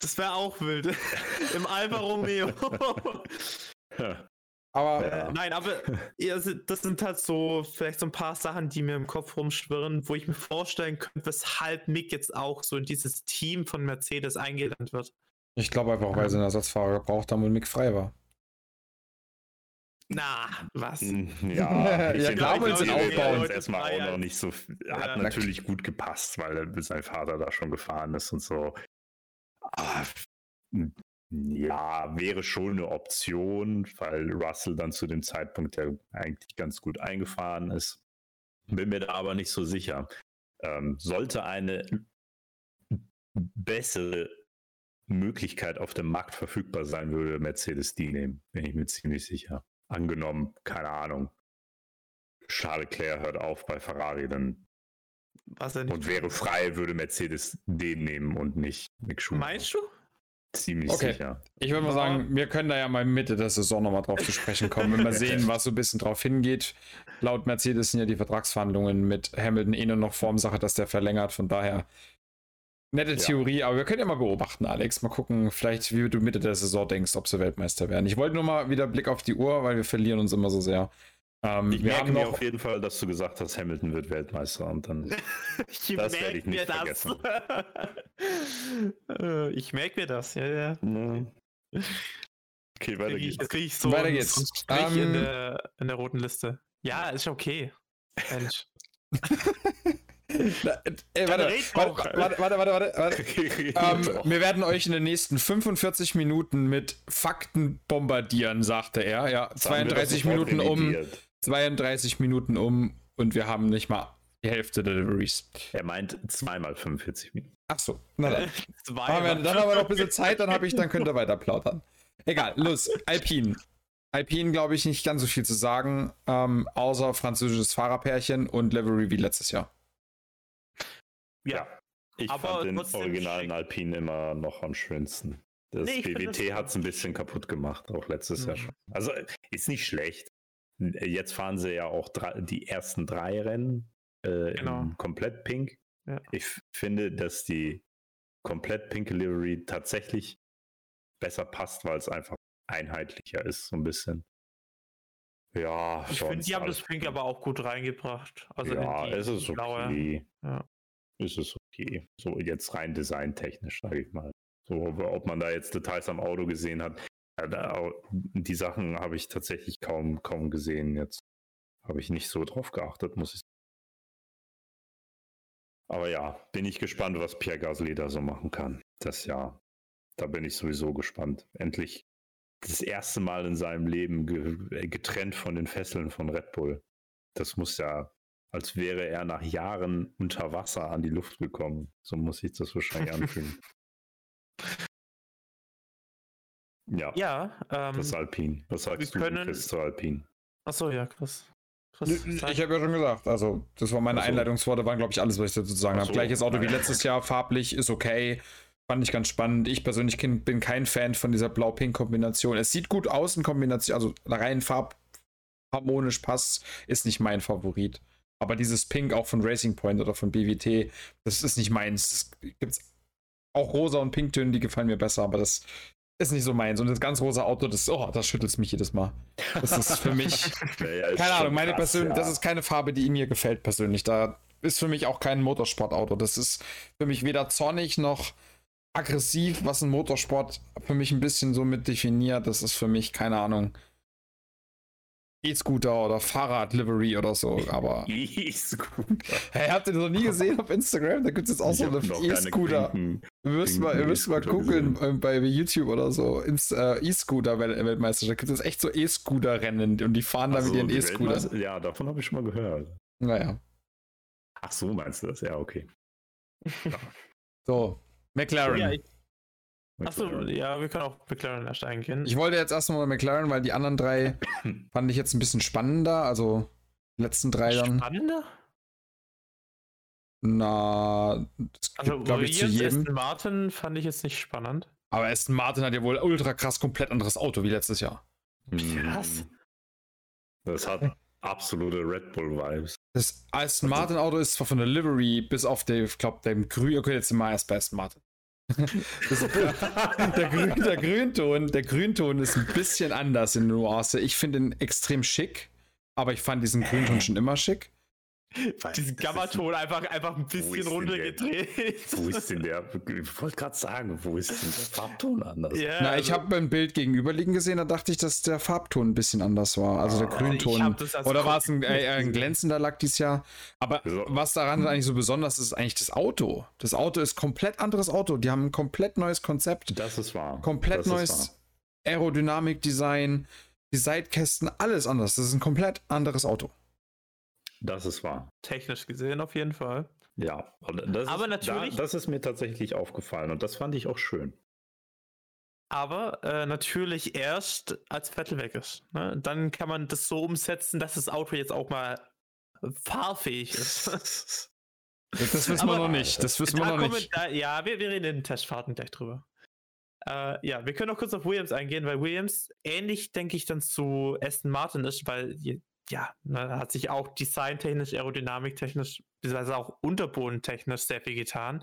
B: Das wäre auch wild. *laughs* Im Alfa Romeo.
C: Aber
B: äh, nein, aber das sind halt so vielleicht so ein paar Sachen, die mir im Kopf rumschwirren, wo ich mir vorstellen könnte, weshalb Mick jetzt auch so in dieses Team von Mercedes eingelernt wird.
C: Ich glaube einfach, weil sie einen Ersatzfahrer gebraucht haben und Mick frei war.
B: Na, was?
A: Hm, *laughs* ja, ich ja wollen sie aufbauen. Erstmal auch noch nicht so. Hat ja. natürlich gut gepasst, weil sein Vater da schon gefahren ist und so. Ah, ja, wäre schon eine Option, weil Russell dann zu dem Zeitpunkt ja eigentlich ganz gut eingefahren ist. Bin mir da aber nicht so sicher. Ähm, sollte eine bessere Möglichkeit auf dem Markt verfügbar sein, würde Mercedes die nehmen, bin ich mir ziemlich sicher. Angenommen, keine Ahnung, Charles Leclerc hört auf bei Ferrari, dann und wäre frei, würde Mercedes den nehmen und nicht Mick Schumacher.
B: Meinst du?
A: Ziemlich okay. sicher.
C: Ich würde mal sagen, wir können da ja mal Mitte der Saison nochmal drauf zu sprechen kommen, wenn wir *laughs* sehen, was so ein bisschen drauf hingeht. Laut Mercedes sind ja die Vertragsverhandlungen mit Hamilton eh nur noch Formsache, dass der verlängert. Von daher nette Theorie, ja. aber wir können ja mal beobachten, Alex. Mal gucken, vielleicht, wie du Mitte der Saison denkst, ob sie Weltmeister werden. Ich wollte nur mal wieder Blick auf die Uhr, weil wir verlieren uns immer so sehr.
A: Ähm, ich merke mir auf jeden Fall, dass du gesagt hast, Hamilton wird Weltmeister und dann *laughs*
B: ich das werde ich nicht vergessen. *laughs* Ich merke mir das, ja, ja.
A: Okay, weiter geht's.
B: Jetzt kriege ich so
C: weiter geht's.
B: einen Strich um, in, ähm, der, in der roten Liste. Ja, ist okay. Mensch. *laughs*
C: Na, ey, warte, warte, warte, warte, warte, *laughs* warte, ähm, wir werden euch in den nächsten 45 Minuten mit Fakten bombardieren, sagte er. Ja, 32 Minuten um. 32 Minuten um und wir haben nicht mal die Hälfte der Deliveries.
A: Er meint zweimal 45 Minuten.
C: Ach so, na *laughs* dann. Haben wir, dann haben wir noch ein bisschen Zeit, dann habe ich, dann könnt ihr weiter plaudern. Egal, los, Alpine. Alpine, glaube ich, nicht ganz so viel zu sagen, ähm, außer französisches Fahrerpärchen und Livery wie letztes Jahr.
A: Ja, ich aber fand den originalen Alpine immer noch am schönsten. Das nee, BWT hat es ein bisschen kaputt gemacht, auch letztes mhm. Jahr schon. Also ist nicht schlecht. Jetzt fahren sie ja auch drei, die ersten drei Rennen äh, genau. komplett pink. Ja. Ich finde, dass die komplett pinke Livery tatsächlich besser passt, weil es einfach einheitlicher ist, so ein bisschen. Ja,
B: ich finde, die haben das Pink aber auch gut reingebracht. Also
A: ja, es ist okay. Ja. Es ist okay. So jetzt rein designtechnisch, sage ich mal. So, ob man da jetzt Details am Auto gesehen hat, die Sachen habe ich tatsächlich kaum, kaum gesehen jetzt. Habe ich nicht so drauf geachtet, muss ich sagen. Aber ja, bin ich gespannt, was Pierre Gasly da so machen kann. Das Jahr. Da bin ich sowieso gespannt. Endlich das erste Mal in seinem Leben getrennt von den Fesseln von Red Bull. Das muss ja, als wäre er nach Jahren unter Wasser an die Luft gekommen. So muss ich das wahrscheinlich anfühlen. *laughs* Ja.
B: Ja.
A: Ähm, das Alpin. Was sagst du
B: können...
A: Chris zu Alpin?
B: Achso, ja, krass.
C: Ich habe ja schon gesagt, also das waren meine so. Einleitungsworte, waren glaube ich alles, was ich dazu sagen so, habe. Gleiches Auto wie letztes Jahr, farblich ist okay. Fand ich ganz spannend. Ich persönlich bin kein Fan von dieser Blau-Pink-Kombination. Es sieht gut aus in Kombination, also rein farbharmonisch passt, ist nicht mein Favorit. Aber dieses Pink auch von Racing Point oder von BWT, das ist nicht meins. Es gibt auch rosa und Pinktöne, die gefallen mir besser, aber das ist nicht so meins. Und das ganz rosa Auto, das, oh, das schüttelt mich jedes Mal. Das ist für mich, *laughs* ja, keine Ahnung, meine persönlich, ja. das ist keine Farbe, die mir gefällt persönlich. Da ist für mich auch kein Motorsportauto. Das ist für mich weder zornig noch aggressiv, was ein Motorsport für mich ein bisschen so mit definiert. Das ist für mich, keine Ahnung, E-Scooter oder Fahrrad-Livery oder so, aber. *laughs* E-Scooter. Hey, habt ihr das noch nie gesehen auf Instagram? Da gibt es jetzt auch ich so eine E-Scooter. Ihr müsst mal, ihr müsst mal gucken gesehen. bei YouTube oder so. Äh, E-Scooter-Weltmeisterschaft. Da gibt es echt so E-Scooter-Rennen und die fahren da mit ihren E-Scooter.
A: Ja, davon habe ich schon mal gehört.
C: Naja.
A: Ach so, meinst du das? Ja, okay.
C: So, McLaren. Ja, ich,
B: Achso, ja, wir können auch McLaren erst eingehen.
C: Ich wollte jetzt erstmal McLaren, weil die anderen drei *coughs* fand ich jetzt ein bisschen spannender. Also, die letzten drei dann. Spannender? Na,
B: das also, glaube ich, zu jedem. Aston Martin fand ich jetzt nicht spannend.
C: Aber Aston Martin hat ja wohl ultra krass komplett anderes Auto wie letztes Jahr.
B: Krass.
A: Das hat absolute Red Bull-Vibes.
C: Das Aston Martin Auto ist zwar von der Livery bis auf den, ich glaube, dem Grün, okay, jetzt sind wir erst bei Aston Martin. Der, Grün, der, Grünton, der Grünton ist ein bisschen anders in Nuance. Ich finde ihn extrem schick, aber ich fand diesen Grünton schon immer schick.
B: Diesen Gammaton einfach, einfach ein bisschen runtergedreht.
A: Wo ist denn der? Ich wollte gerade sagen, wo ist denn der Farbton anders?
C: Ja, Na, ich also, habe beim Bild gegenüberliegen gesehen, da dachte ich, dass der Farbton ein bisschen anders war. Also der ah, Grünton. Also oder war es ein, äh, ein, glänzender Lack dieses Jahr? Aber so. was daran eigentlich so besonders ist, ist eigentlich das Auto. Das Auto ist komplett anderes Auto. Die haben ein komplett neues Konzept.
A: Das ist wahr.
C: Komplett
A: das
C: neues Aerodynamik-Design, die Seitkästen, alles anders. Das ist ein komplett anderes Auto.
A: Das ist wahr.
B: Technisch gesehen auf jeden Fall.
A: Ja,
B: aber ist, natürlich.
A: Da, das ist mir tatsächlich aufgefallen und das fand ich auch schön.
B: Aber äh, natürlich erst, als Vettel weg ist. Ne? Dann kann man das so umsetzen, dass das Auto jetzt auch mal fahrfähig ist.
C: das wissen aber, wir noch nicht. Das wissen wir noch nicht.
B: Da, ja, wir, wir reden in den Testfahrten gleich drüber. Äh, ja, wir können noch kurz auf Williams eingehen, weil Williams ähnlich, denke ich, dann zu Aston Martin ist, weil ja, ne, hat sich auch designtechnisch, aerodynamiktechnisch, beziehungsweise auch unterbodentechnisch sehr viel getan.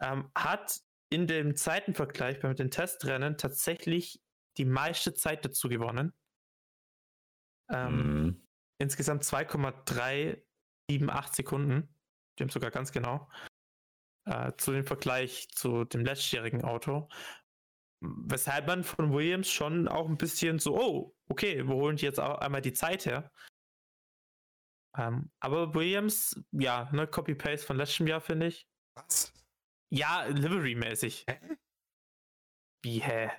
B: Ähm, hat in dem Zeitenvergleich mit den Testrennen tatsächlich die meiste Zeit dazu gewonnen. Ähm, mhm. Insgesamt 2,378 Sekunden. Haben sogar ganz genau. Äh, zu dem Vergleich zu dem letztjährigen Auto. Weshalb man von Williams schon auch ein bisschen so, oh, okay, wir holen jetzt auch einmal die Zeit her. Ähm, aber Williams, ja, ne, Copy-Paste von letztem Jahr, finde ich.
C: Was?
B: Ja, Livery-mäßig. Hä? Wie, hä?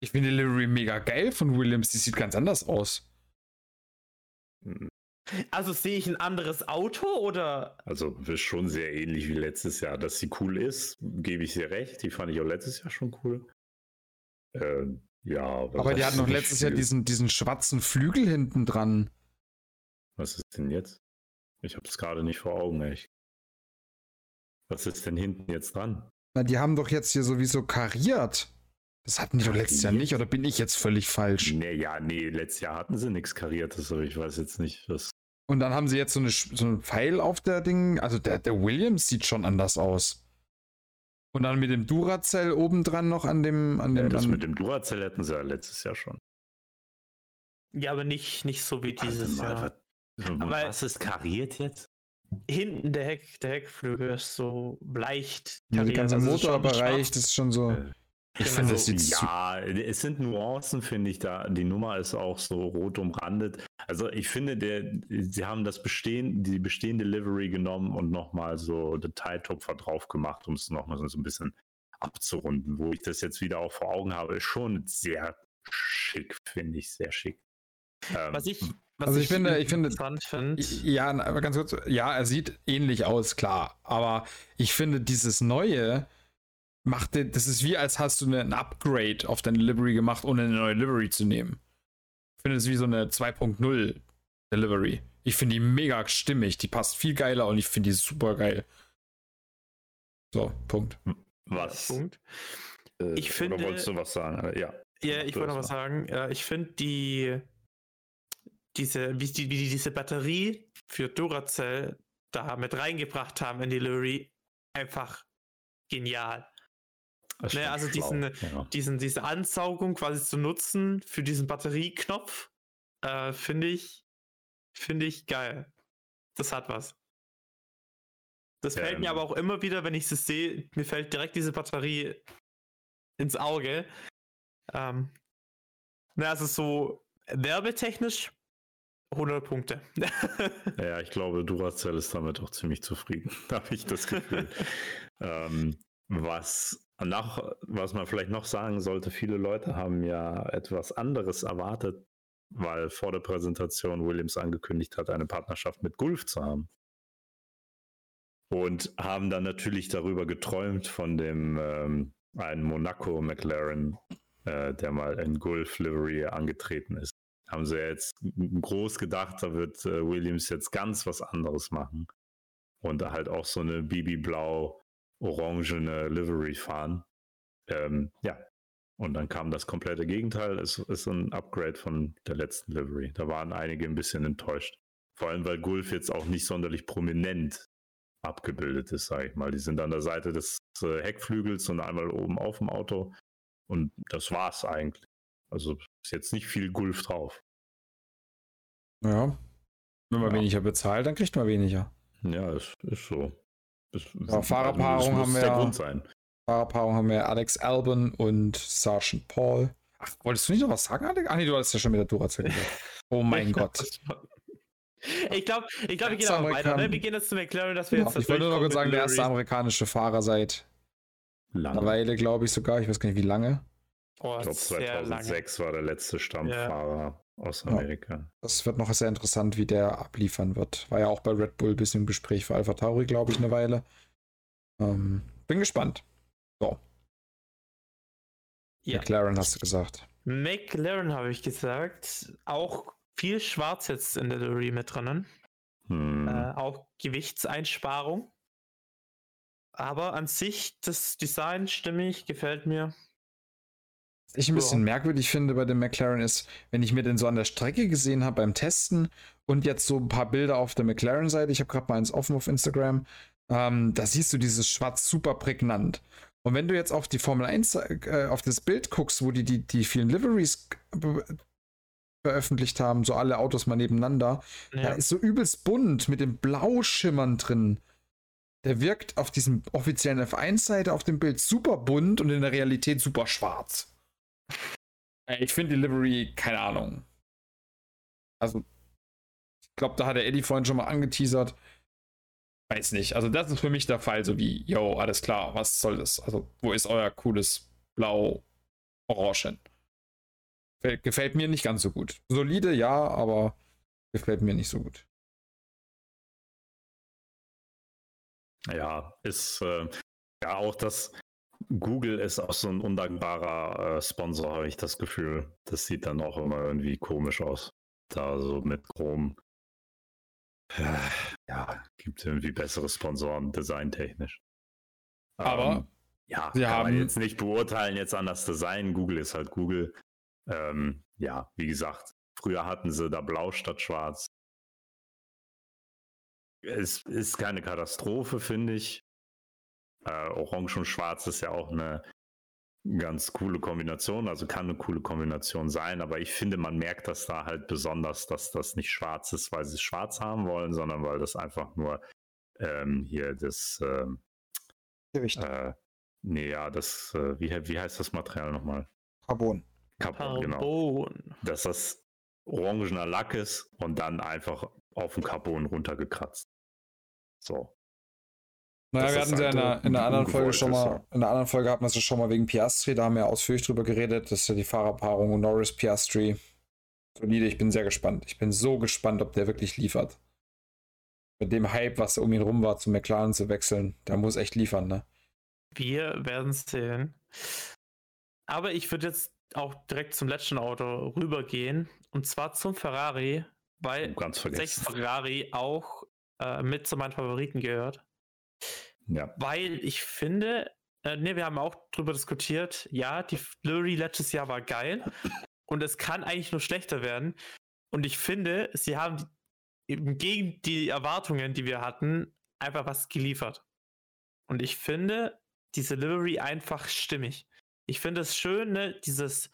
C: Ich finde die Livery mega geil von Williams, die sieht ganz anders aus.
B: Hm. Also sehe ich ein anderes Auto oder?
A: Also ist schon sehr ähnlich wie letztes Jahr. Dass sie cool ist, gebe ich dir recht. Die fand ich auch letztes Jahr schon cool. Äh, ja,
C: aber, aber die hatten noch letztes Jahr diesen, diesen schwarzen Flügel hinten dran.
A: Was ist denn jetzt? Ich habe es gerade nicht vor Augen, echt. Was ist denn hinten jetzt dran?
C: Na, die haben doch jetzt hier sowieso kariert. Das hatten die doch letztes Jahr nicht, oder bin ich jetzt völlig falsch?
A: Nee, ja, nee, letztes Jahr hatten sie nichts Kariertes, aber ich weiß jetzt nicht, was.
C: Und dann haben sie jetzt so, eine, so einen Pfeil auf der Ding. Also der, der Williams sieht schon anders aus. Und dann mit dem Duracell obendran noch an dem. An dem ja,
A: das
C: an
A: mit dem Duracell hätten sie ja letztes Jahr schon.
B: Ja, aber nicht, nicht so wie dieses mal, Jahr.
A: Aber was ist kariert jetzt?
B: Hinten der Heck, der Heckflügel ist so leicht.
C: Ja, der ganze also Motorbereich, das ist schon so.
A: Äh, ich genau. finde, es sieht ja, es sind Nuancen, finde ich da. Die Nummer ist auch so rot umrandet. Also ich finde, der, sie haben das bestehen, die bestehende Livery genommen und nochmal so Detailtupfer drauf gemacht, um es nochmal so ein bisschen abzurunden. Wo ich das jetzt wieder auch vor Augen habe, ist schon sehr schick, finde ich, sehr schick.
B: Ähm, Was ich
C: was also ich, ich finde, ich finde, find. ja, aber ganz kurz, ja, er sieht ähnlich aus, klar. Aber ich finde, dieses Neue macht, das ist wie, als hast du ein Upgrade auf deine Livery gemacht, ohne eine neue Livery zu nehmen. Ich finde, es ist wie so eine 2.0 Delivery. Ich finde die mega stimmig, die passt viel geiler und ich finde die super geil. So, Punkt.
A: Was?
B: Punkt.
A: Äh, ich finde. Oder wolltest du was sagen? Äh, ja.
B: Ja, ich wollte noch was sagen. Ich finde die diese, wie die, wie die diese Batterie für Duracell da mit reingebracht haben in die Livery, einfach genial. Ne, also diesen, ja. diesen, diese Ansaugung quasi zu nutzen für diesen Batterieknopf, äh, finde ich, finde ich geil. Das hat was. Das ja, fällt mir aber auch immer wieder, wenn ich es sehe, mir fällt direkt diese Batterie ins Auge. Ähm, na, also so werbetechnisch 100 Punkte. *laughs*
A: ja, ich glaube, Duracell ist damit auch ziemlich zufrieden, *laughs* habe ich das Gefühl. *laughs* ähm, was, nach, was man vielleicht noch sagen sollte, viele Leute haben ja etwas anderes erwartet, weil vor der Präsentation Williams angekündigt hat, eine Partnerschaft mit Gulf zu haben. Und haben dann natürlich darüber geträumt von dem ähm, einen Monaco McLaren, äh, der mal in Gulf Livery angetreten ist haben sie jetzt groß gedacht, da wird äh, Williams jetzt ganz was anderes machen. Und halt auch so eine Bibi-Blau orangene Livery fahren. Ähm, ja. Und dann kam das komplette Gegenteil. Es ist ein Upgrade von der letzten Livery. Da waren einige ein bisschen enttäuscht. Vor allem, weil Gulf jetzt auch nicht sonderlich prominent abgebildet ist, sage ich mal. Die sind an der Seite des äh, Heckflügels und einmal oben auf dem Auto. Und das war's eigentlich. Also ist jetzt nicht viel Gulf drauf.
C: Ja. Wenn man ja. weniger bezahlt, dann kriegt man weniger.
A: Ja, ist, ist so.
C: Das, ja, Fahrerpaarung haben wir. Grund sein. Fahrerpaarung haben wir Alex Albon und Sergeant Paul. Ach, wolltest du nicht noch was sagen, Alex? Ach nee, du hast ja schon mit der Duracell. *laughs* Oh mein Gott.
B: Ich glaube, ich glaub, wir gehen aber weiter. Ne? Wir gehen jetzt zu McLaren, dass wir ja, jetzt.
C: Ich wollte nur noch kurz sagen, der erste amerikanische Fahrer seit lange. einer Weile, glaube ich sogar. Ich weiß gar nicht, wie lange.
A: Oh, ich glaube, 2006 war der letzte Stammfahrer ja. aus Amerika. Ja.
C: Das wird noch sehr interessant, wie der abliefern wird. War ja auch bei Red Bull ein bisschen im Gespräch für Alpha Tauri, glaube ich, eine Weile. Ähm, bin gespannt. So. Ja. McLaren hast du gesagt.
B: McLaren habe ich gesagt. Auch viel Schwarz jetzt in der Livery mit drinnen. Hm. Äh, auch Gewichtseinsparung. Aber an sich, das Design stimmig, gefällt mir.
C: Was ich ein bisschen ja. merkwürdig finde bei dem McLaren ist, wenn ich mir den so an der Strecke gesehen habe beim Testen und jetzt so ein paar Bilder auf der McLaren-Seite, ich habe gerade mal eins offen auf Instagram, ähm, da siehst du dieses Schwarz super prägnant. Und wenn du jetzt auf die Formel 1, äh, auf das Bild guckst, wo die die, die vielen Liveries veröffentlicht haben, so alle Autos mal nebeneinander, ja. da ist so übelst bunt mit dem Blauschimmern drin. Der wirkt auf diesem offiziellen F1-Seite auf dem Bild super bunt und in der Realität super schwarz. Ich finde Delivery, keine Ahnung. Also, ich glaube, da hat der Eddie vorhin schon mal angeteasert. Weiß nicht. Also, das ist für mich der Fall, so wie, yo, alles klar, was soll das? Also, wo ist euer cooles Blau-Orange Gefällt mir nicht ganz so gut. Solide, ja, aber gefällt mir nicht so gut.
A: Ja, ist äh, ja auch das, Google ist auch so ein undankbarer äh, Sponsor, habe ich das Gefühl. Das sieht dann auch immer irgendwie komisch aus. Da so mit Chrome. Ja, gibt irgendwie bessere Sponsoren, designtechnisch.
C: Aber ähm,
A: ja, wir haben jetzt nicht beurteilen jetzt an das Design. Google ist halt Google. Ähm, ja, wie gesagt, früher hatten sie da blau statt schwarz. Es ist keine Katastrophe, finde ich. Äh, Orange und Schwarz ist ja auch eine ganz coole Kombination, also kann eine coole Kombination sein, aber ich finde, man merkt das da halt besonders, dass das nicht schwarz ist, weil sie es schwarz haben wollen, sondern weil das einfach nur ähm, hier das ähm,
C: Gewicht. Äh,
A: nee, ja, das, äh, wie, wie heißt das Material nochmal?
C: Carbon.
A: Carbon, genau. Dass das orangener Lack ist und dann einfach auf dem Carbon runtergekratzt. So.
C: Naja, wir hatten ja in, einer, in einer anderen Folge schon mal, in einer anderen Folge hatten wir es schon mal wegen Piastri, da haben wir ausführlich drüber geredet. Das ist ja die Fahrerpaarung Norris Piastri. Solide, ich bin sehr gespannt. Ich bin so gespannt, ob der wirklich liefert. Mit dem Hype, was um ihn rum war, zu McLaren zu wechseln, der muss echt liefern, ne?
B: Wir werden es sehen. Aber ich würde jetzt auch direkt zum letzten Auto rübergehen. Und zwar zum Ferrari, weil
A: oh,
B: sechs Ferrari auch äh, mit zu meinen Favoriten gehört.
A: Ja.
B: Weil ich finde, Äh, ne, wir haben auch drüber diskutiert. Ja, die Flurry letztes Jahr war geil. *clears throat* Und es kann eigentlich nur schlechter werden. Und ich finde, sie haben gegen die Erwartungen, die wir hatten, einfach was geliefert. Und ich finde diese Livery einfach stimmig. Ich finde es schön, ne, dieses,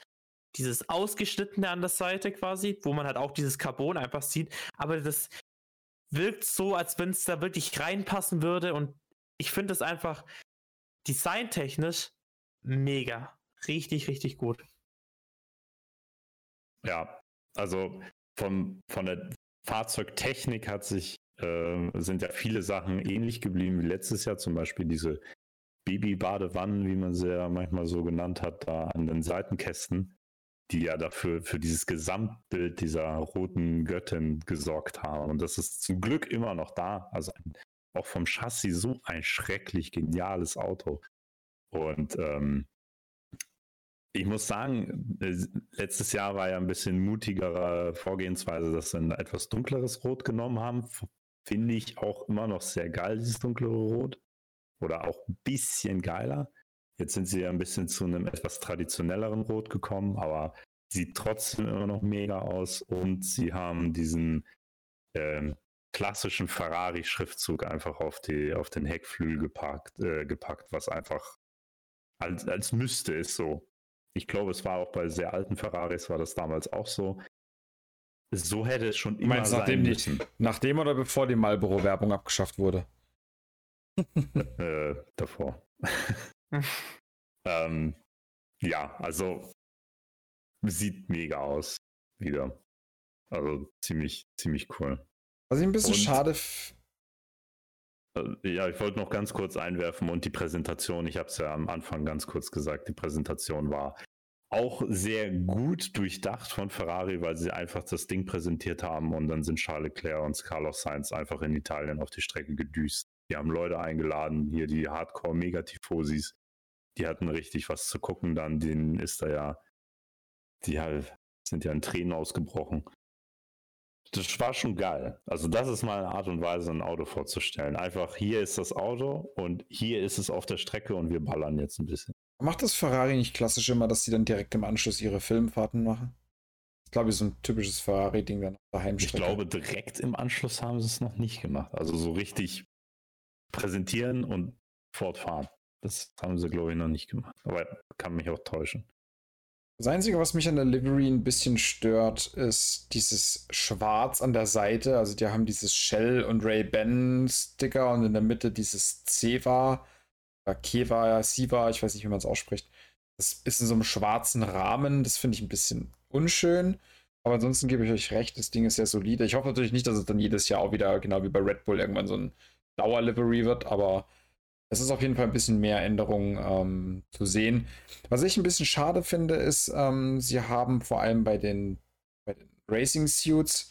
B: dieses Ausgeschnittene an der Seite quasi, wo man halt auch dieses Carbon einfach sieht. Aber das wirkt so, als wenn es da wirklich reinpassen würde. Und ich finde es einfach designtechnisch mega. Richtig, richtig gut.
A: Ja, also vom, von der Fahrzeugtechnik hat sich, äh, sind ja viele Sachen ähnlich geblieben wie letztes Jahr, zum Beispiel diese Baby-Badewannen, wie man sie ja manchmal so genannt hat, da an den Seitenkästen, die ja dafür für dieses Gesamtbild dieser roten Göttin gesorgt haben. Und das ist zum Glück immer noch da. Also auch vom Chassis so ein schrecklich geniales Auto. Und ähm, ich muss sagen, äh, letztes Jahr war ja ein bisschen mutigere Vorgehensweise, dass sie ein etwas dunkleres Rot genommen haben. Finde ich auch immer noch sehr geil, dieses dunklere Rot. Oder auch ein bisschen geiler. Jetzt sind sie ja ein bisschen zu einem etwas traditionelleren Rot gekommen, aber sieht trotzdem immer noch mega aus. Und sie haben diesen ähm, klassischen Ferrari-Schriftzug einfach auf, die, auf den Heckflügel gepackt, äh, gepackt, was einfach als, als müsste es so. Ich glaube, es war auch bei sehr alten Ferraris war das damals auch so. So hätte es schon immer
C: Meinst, sein nachdem müssen. Die, nachdem oder bevor die Marlboro-Werbung abgeschafft wurde?
A: äh, davor. *laughs* *laughs* ähm, ja, also sieht mega aus wieder. Also ziemlich, ziemlich cool.
C: Was ich ein bisschen und, schade
A: äh, ja, ich wollte noch ganz kurz einwerfen und die Präsentation, ich habe es ja am Anfang ganz kurz gesagt, die Präsentation war auch sehr gut durchdacht von Ferrari, weil sie einfach das Ding präsentiert haben und dann sind Charles Leclerc und Carlos Sainz einfach in Italien auf die Strecke gedüst. Die haben Leute eingeladen, hier die Hardcore-Megatifosis, die hatten richtig was zu gucken dann, denen ist da ja, die halt, sind ja in Tränen ausgebrochen das war schon geil. Also das ist mal eine Art und Weise, ein Auto vorzustellen. Einfach hier ist das Auto und hier ist es auf der Strecke und wir ballern jetzt ein bisschen.
C: Macht das Ferrari nicht klassisch immer, dass sie dann direkt im Anschluss ihre Filmfahrten machen? Ich glaube, so ein typisches Ferrari-Ding dann auf der
A: Heimstrecke. Ich glaube, direkt im Anschluss haben sie es noch nicht gemacht. Also so richtig präsentieren und fortfahren. Das haben sie, glaube ich, noch nicht gemacht. Aber kann mich auch täuschen.
C: Das Einzige, was mich an der Livery ein bisschen stört, ist dieses Schwarz an der Seite. Also die haben dieses Shell und Ray-Ban-Sticker und in der Mitte dieses Ceva, Keva, Siva, ich weiß nicht, wie man es ausspricht. Das ist in so einem schwarzen Rahmen. Das finde ich ein bisschen unschön. Aber ansonsten gebe ich euch recht, das Ding ist sehr solide. Ich hoffe natürlich nicht, dass es dann jedes Jahr auch wieder, genau wie bei Red Bull, irgendwann so ein Dauer-Livery wird, aber es ist auf jeden Fall ein bisschen mehr Änderungen ähm, zu sehen. Was ich ein bisschen schade finde, ist, ähm, sie haben vor allem bei den, bei den Racing Suits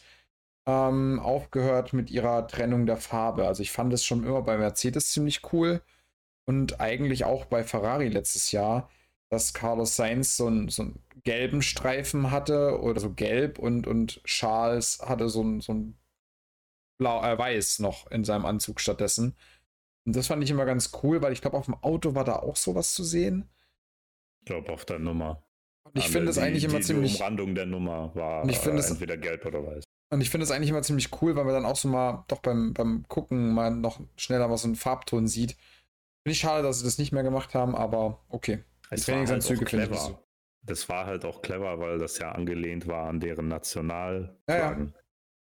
C: ähm, aufgehört mit ihrer Trennung der Farbe. Also ich fand es schon immer bei Mercedes ziemlich cool und eigentlich auch bei Ferrari letztes Jahr, dass Carlos Sainz so, ein, so einen gelben Streifen hatte oder so gelb und, und Charles hatte so ein, so ein blau, äh, weiß noch in seinem Anzug stattdessen. Und das fand ich immer ganz cool, weil ich glaube, auf dem Auto war da auch sowas zu sehen.
A: Ich glaube, auf der Nummer.
C: Und ich finde es eigentlich immer die, ziemlich.
A: Die Umrandung der Nummer war
C: ich äh,
A: entweder gelb oder weiß.
C: Und ich finde es eigentlich immer ziemlich cool, weil man dann auch so mal doch beim, beim Gucken mal noch schneller mal so einen Farbton sieht. Finde ich schade, dass sie das nicht mehr gemacht haben, aber okay.
A: Die Trainingsanzüge halt finde ich so. Das war halt auch clever, weil das ja angelehnt war an deren National. Ja, ja.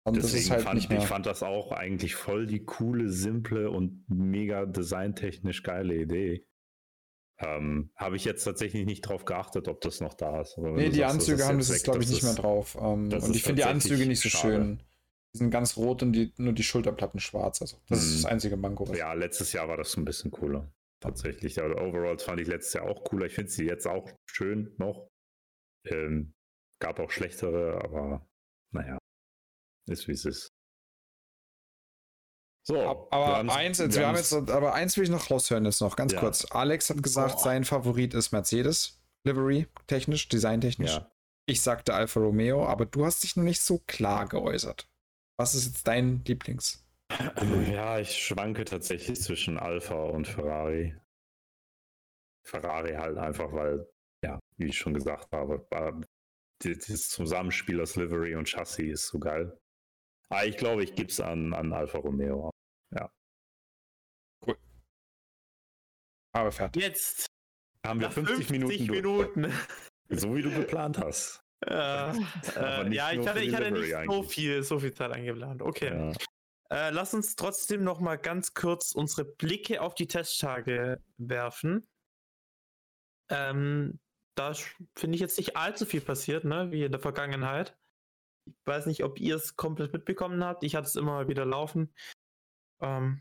A: Und Deswegen halt fand, ich fand das auch eigentlich voll die coole, simple und mega designtechnisch geile Idee. Ähm, Habe ich jetzt tatsächlich nicht drauf geachtet, ob das noch da ist.
C: nee, die sagst, Anzüge haben das jetzt, glaube ich, nicht mehr drauf. Ähm, und ich finde die Anzüge nicht so schade. schön. Die sind ganz rot und die, nur die Schulterplatten schwarz. Also, das hm. ist das mhm. einzige Manko.
A: ja, letztes Jahr war das ein bisschen cooler. Tatsächlich. Aber Overalls fand ich letztes Jahr auch cooler. Ich finde sie jetzt auch schön noch. Ähm, gab auch schlechtere, aber naja. Ist wie es ist.
C: So, aber eins, wir, wir haben jetzt, aber eins will ich noch raushören jetzt noch, ganz ja. kurz. Alex hat gesagt, oh. sein Favorit ist Mercedes. Livery, technisch, designtechnisch. Ja. Ich sagte Alfa Romeo, aber du hast dich noch nicht so klar geäußert. Was ist jetzt dein Lieblings?
A: Ja, ich schwanke tatsächlich zwischen Alfa und Ferrari. Ferrari halt einfach, weil, ja, wie ich schon gesagt habe, das Zusammenspiel aus Livery und Chassis ist so geil. Aber ich glaube, ich gebe es an, an Alfa Romeo. Ja.
D: Cool. Aber fertig.
B: Jetzt
A: haben wir 50, 50 Minuten.
B: Minuten.
A: So wie du geplant hast. *laughs*
B: Äh, äh, ja, ich hatte, ich hatte nicht so viel, so viel Zeit eingeplant. Okay. Ja. Äh, lass uns trotzdem noch mal ganz kurz unsere Blicke auf die Testtage werfen. Ähm, da finde ich jetzt nicht allzu viel passiert, ne, wie in der Vergangenheit. Ich weiß nicht, ob ihr es komplett mitbekommen habt. Ich hatte es immer wieder laufen. Ähm,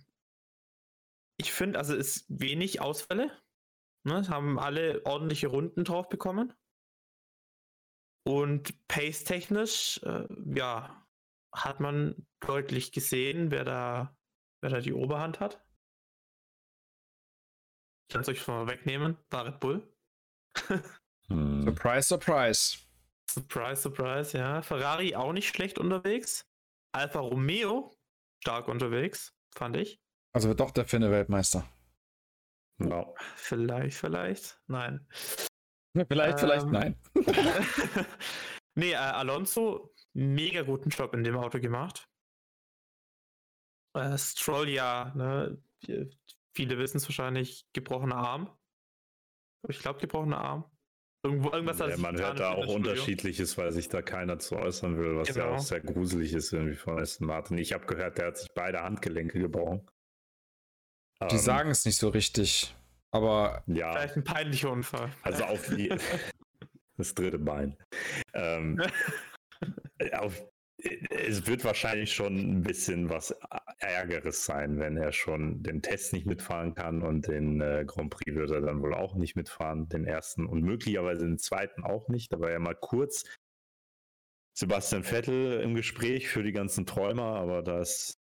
B: ich finde, also es ist wenig Ausfälle. Ne, haben alle ordentliche Runden drauf bekommen. Und pace-technisch, äh, ja, hat man deutlich gesehen, wer da, wer da die Oberhand hat. Ich kann es euch schon mal wegnehmen. War Red Bull. *laughs*
D: hm. Surprise, surprise.
B: Surprise, surprise, ja. Ferrari auch nicht schlecht unterwegs. Alfa Romeo stark unterwegs, fand ich.
D: Also wird doch der Finne Weltmeister.
B: No. Vielleicht, vielleicht. Nein.
D: Vielleicht, ähm, vielleicht nein. *laughs*
B: nee, äh, Alonso, mega guten Job in dem Auto gemacht. Äh, Stroll ja, ne, viele wissen es wahrscheinlich, gebrochener Arm. Ich glaube, gebrochener Arm.
A: Irgendwo, irgendwas ja, man hört da auch unterschiedliches, weil sich da keiner zu äußern will, was genau. ja auch sehr gruselig ist irgendwie von Aston Martin. Ich habe gehört, der hat sich beide Handgelenke gebrochen.
D: Die um, ähm, sagen es nicht so richtig. Aber
B: ja. Vielleicht ein peinlicher Unfall.
A: Also auf die, *laughs* das dritte Bein. Ähm, *laughs* auf, es wird wahrscheinlich schon ein bisschen was Ärgeres sein, wenn er schon den Test nicht mitfahren kann und den äh, Grand Prix wird er dann wohl auch nicht mitfahren, den ersten und möglicherweise den zweiten auch nicht. Da war ja mal kurz Sebastian Vettel im Gespräch für die ganzen Träumer, aber das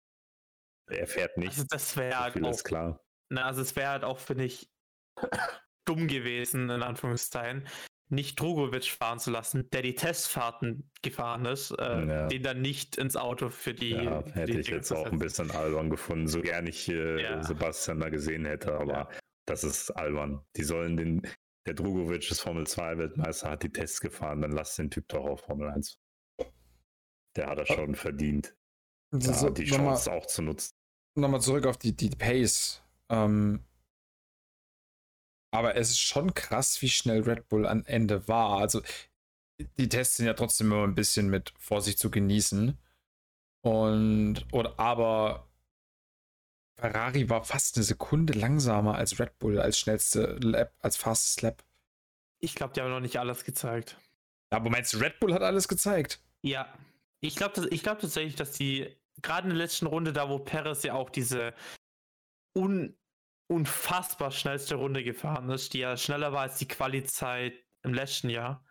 A: er fährt nicht. Also
B: das wäre halt
A: auch, klar.
B: Na, also es wäre halt auch, finde ich, dumm gewesen, in Anführungszeichen, nicht Drogovic fahren zu lassen, der die Testfahrten gefahren ist, äh, ja. den dann nicht ins Auto für die. Ja,
A: hätte
B: die
A: ich jetzt auch ein bisschen albern gefunden, so gern ich äh, ja. Sebastian da gesehen hätte, aber ja. das ist albern. Die sollen den, der Drogovic ist Formel 2 Weltmeister, hat die Tests gefahren, dann lass den Typ doch auf Formel 1. Der hat das schon verdient.
D: So, die Chance
A: mal, auch zu nutzen.
D: Nochmal zurück auf die, die Pace. Ähm, aber es ist schon krass, wie schnell Red Bull am Ende war. Also die Tests sind ja trotzdem immer ein bisschen mit Vorsicht zu genießen. Und, oder, aber Ferrari war fast eine Sekunde langsamer als Red Bull, als schnellste Lap, als fastest Lap.
B: Ich glaube, die haben noch nicht alles gezeigt.
D: Aber meinst du, Red Bull hat alles gezeigt?
B: Ja. Ich glaube glaub tatsächlich, dass die, gerade in der letzten Runde, da wo Perez ja auch diese un unfassbar schnellste Runde gefahren ist, die ja schneller war als die Quali-Zeit im letzten Jahr.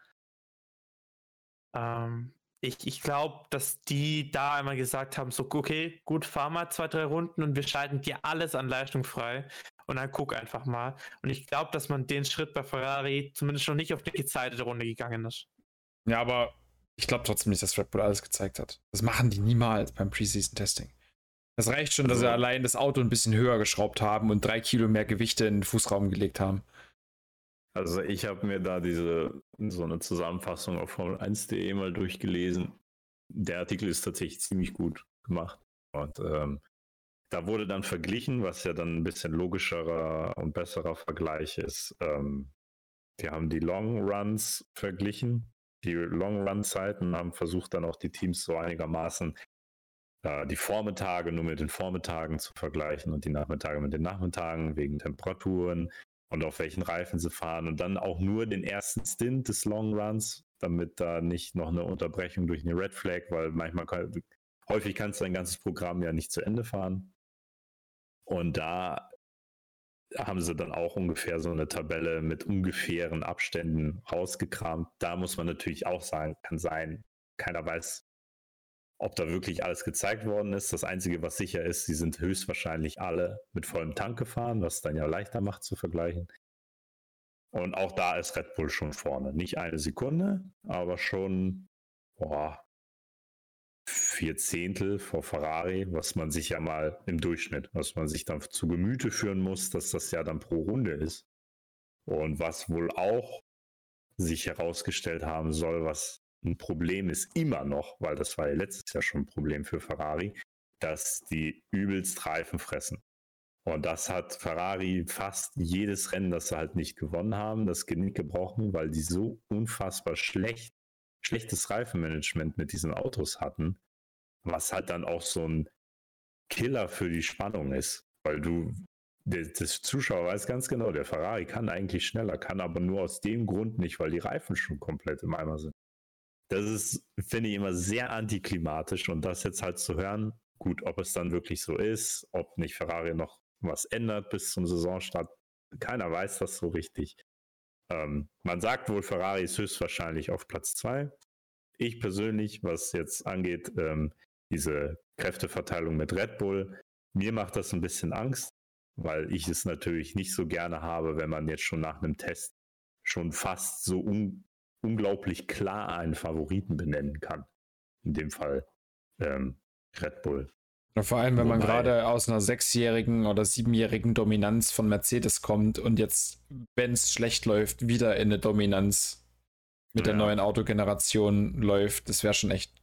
B: Ähm, ich ich glaube, dass die da einmal gesagt haben, so, okay, gut, fahr mal zwei, drei Runden und wir schalten dir alles an Leistung frei und dann guck einfach mal. Und ich glaube, dass man den Schritt bei Ferrari zumindest noch nicht auf die gezeitete Runde gegangen ist.
D: Ja, aber ich glaube trotzdem nicht, dass Red Bull alles gezeigt hat. Das machen die niemals beim Preseason-Testing. Das reicht schon, dass sie allein das Auto ein bisschen höher geschraubt haben und drei Kilo mehr Gewichte in den Fußraum gelegt haben.
A: Also ich habe mir da diese so eine Zusammenfassung auf Formel1.de mal durchgelesen. Der Artikel ist tatsächlich ziemlich gut gemacht. Und ähm, da wurde dann verglichen, was ja dann ein bisschen logischerer und besserer Vergleich ist. Ähm, die haben die Long Runs verglichen, die Long Run Zeiten, haben versucht dann auch die Teams so einigermaßen äh, die Vormittage nur mit den Vormittagen zu vergleichen und die Nachmittage mit den Nachmittagen wegen Temperaturen und auf welchen Reifen sie fahren und dann auch nur den ersten Stint des Long Runs, damit da nicht noch eine Unterbrechung durch eine Red Flag, weil manchmal kann, häufig kannst du dein ganzes Programm ja nicht zu Ende fahren. Und da haben sie dann auch ungefähr so eine Tabelle mit ungefähren Abständen rausgekramt. Da muss man natürlich auch sagen, kann sein, keiner weiß, ob da wirklich alles gezeigt worden ist. Das Einzige, was sicher ist, sie sind höchstwahrscheinlich alle mit vollem Tank gefahren, was dann ja leichter macht zu vergleichen. Und auch da ist Red Bull schon vorne. Nicht eine Sekunde, aber schon boah, vier Zehntel vor Ferrari, was man sich ja mal im Durchschnitt, was man sich dann zu Gemüte führen muss, dass das ja dann pro Runde ist. Und was wohl auch sich herausgestellt haben soll, was ein Problem ist, immer noch, weil das war ja letztes Jahr schon ein Problem für Ferrari, dass die übelst Reifen fressen. Und das hat Ferrari fast jedes Rennen, das sie halt nicht gewonnen haben, das Genick gebrochen, weil die so unfassbar schlecht, schlechtes Reifenmanagement mit diesen Autos hatten, was halt dann auch so ein Killer für die Spannung ist, weil du, der, das Zuschauer weiß ganz genau, der Ferrari kann eigentlich schneller, kann aber nur aus dem Grund nicht, weil die Reifen schon komplett im Eimer sind. Das ist, finde ich, immer sehr antiklimatisch und das jetzt halt zu hören, gut, ob es dann wirklich so ist, ob nicht Ferrari noch was ändert bis zum Saisonstart. Keiner weiß das so richtig. Ähm, man sagt wohl, Ferrari ist höchstwahrscheinlich auf Platz 2. Ich persönlich, was jetzt angeht, ähm, diese Kräfteverteilung mit Red Bull, mir macht das ein bisschen Angst, weil ich es natürlich nicht so gerne habe, wenn man jetzt schon nach einem Test schon fast so un unglaublich klar einen Favoriten benennen kann. In dem Fall ähm, Red Bull.
D: Ja, vor allem, wenn Wobei, man gerade aus einer sechsjährigen oder siebenjährigen Dominanz von Mercedes kommt und jetzt, wenn es schlecht läuft, wieder in eine Dominanz mit ja. der neuen Autogeneration läuft, das wäre schon echt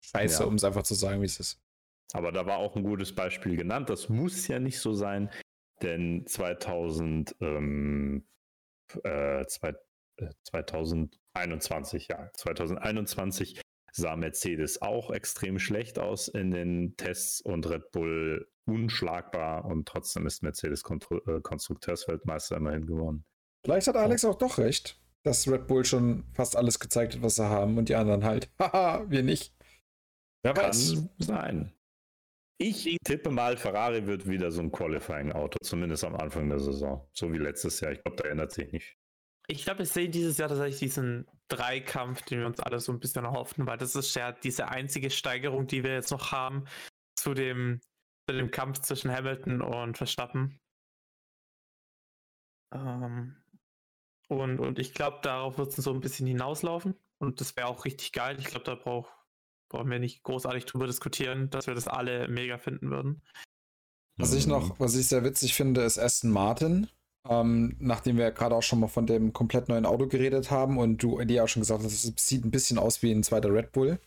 D: scheiße, ja. um es einfach zu sagen, wie es ist.
A: Aber da war auch ein gutes Beispiel genannt. Das muss ja nicht so sein, denn 2000, ähm, äh, zwei, 2021, ja, 2021 sah Mercedes auch extrem schlecht aus in den Tests und Red Bull unschlagbar und trotzdem ist Mercedes äh, Konstrukteursweltmeister immerhin geworden.
C: Vielleicht hat Alex auch doch recht, dass Red Bull schon fast alles gezeigt hat, was sie haben und die anderen halt. *laughs* Haha, wir nicht.
A: Wer Kann weiß. sein. Ich tippe mal, Ferrari wird wieder so ein Qualifying-Auto, zumindest am Anfang der Saison. So wie letztes Jahr. Ich glaube, da ändert sich nicht
B: ich glaube, wir sehen dieses Jahr tatsächlich diesen Dreikampf, den wir uns alle so ein bisschen erhoffen, weil das ist ja diese einzige Steigerung, die wir jetzt noch haben zu dem, zu dem Kampf zwischen Hamilton und Verstappen. Ähm, und, und ich glaube, darauf wird es so ein bisschen hinauslaufen. Und das wäre auch richtig geil. Ich glaube, da brauch, brauchen wir nicht großartig drüber diskutieren, dass wir das alle mega finden würden.
C: Was ich noch, was ich sehr witzig finde, ist Aston Martin ähm, nachdem wir gerade auch schon mal von dem komplett neuen Auto geredet haben und du dir auch schon gesagt hast, es sieht ein bisschen aus wie ein zweiter Red Bull.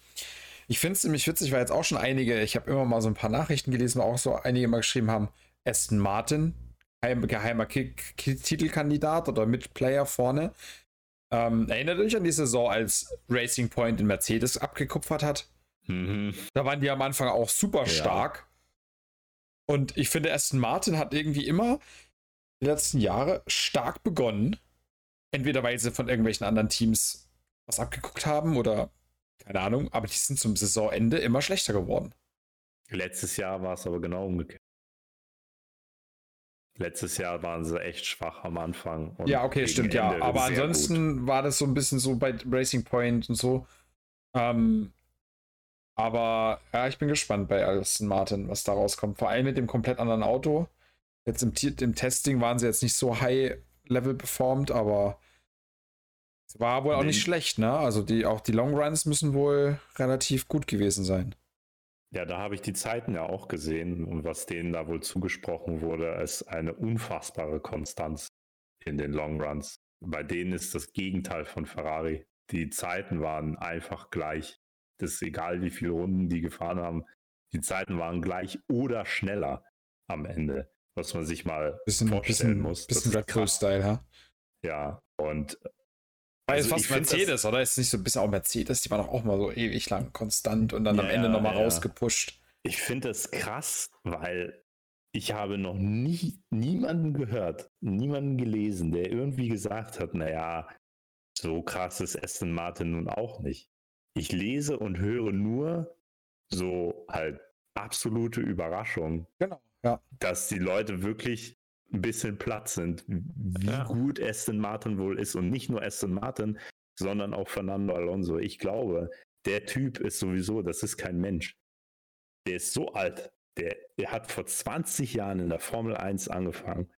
C: Ich finde es ziemlich witzig, weil jetzt auch schon einige, ich habe immer mal so ein paar Nachrichten gelesen, auch so einige mal geschrieben haben, Aston Martin, geheimer Titelkandidat oder Mitplayer vorne. Ähm, erinnert euch an die Saison, als Racing Point in Mercedes abgekupfert hat? Mhm. Da waren die am Anfang auch super ja. stark. Und ich finde, Aston Martin hat irgendwie immer die letzten Jahre stark begonnen. Entweder weil sie von irgendwelchen anderen Teams was abgeguckt haben oder keine Ahnung, aber die sind zum Saisonende immer schlechter geworden.
A: Letztes Jahr war es aber genau umgekehrt. Letztes Jahr waren sie echt schwach am Anfang.
C: ja, okay, stimmt, Ende ja. Aber ansonsten gut. war das so ein bisschen so bei Racing Point und so. Ähm, aber ja, ich bin gespannt bei Aston Martin, was da rauskommt. Vor allem mit dem komplett anderen Auto. Jetzt im, im Testing waren sie jetzt nicht so high-level performt, aber es war wohl auch nicht schlecht, ne? Also die, auch die Long Runs müssen wohl relativ gut gewesen sein.
A: Ja, da habe ich die Zeiten ja auch gesehen und was denen da wohl zugesprochen wurde, ist eine unfassbare Konstanz in den Long Runs. Bei denen ist das Gegenteil von Ferrari. Die Zeiten waren einfach gleich. Das ist egal, wie viele Runden die gefahren haben. Die Zeiten waren gleich oder schneller am Ende was man sich mal
C: bisschen, vorstellen bisschen, muss. Bisschen Red Bull-Style, ha?
A: Ja, und
C: weil also es fast Mercedes, oder? Ist nicht so ein bisschen auch Mercedes, die waren doch auch mal so ewig lang konstant und dann ja, am Ende nochmal ja. rausgepusht.
A: Ich finde das krass, weil ich habe noch nie niemanden gehört, niemanden gelesen, der irgendwie gesagt hat, naja, so krass ist Aston Martin nun auch nicht. Ich lese und höre nur so halt absolute Überraschung.
C: Genau.
A: Ja. Dass die Leute wirklich ein bisschen platt sind, wie ja. gut Aston Martin wohl ist und nicht nur Aston Martin, sondern auch Fernando Alonso. Ich glaube, der Typ ist sowieso, das ist kein Mensch. Der ist so alt. Der, der hat vor 20 Jahren in der Formel 1 angefangen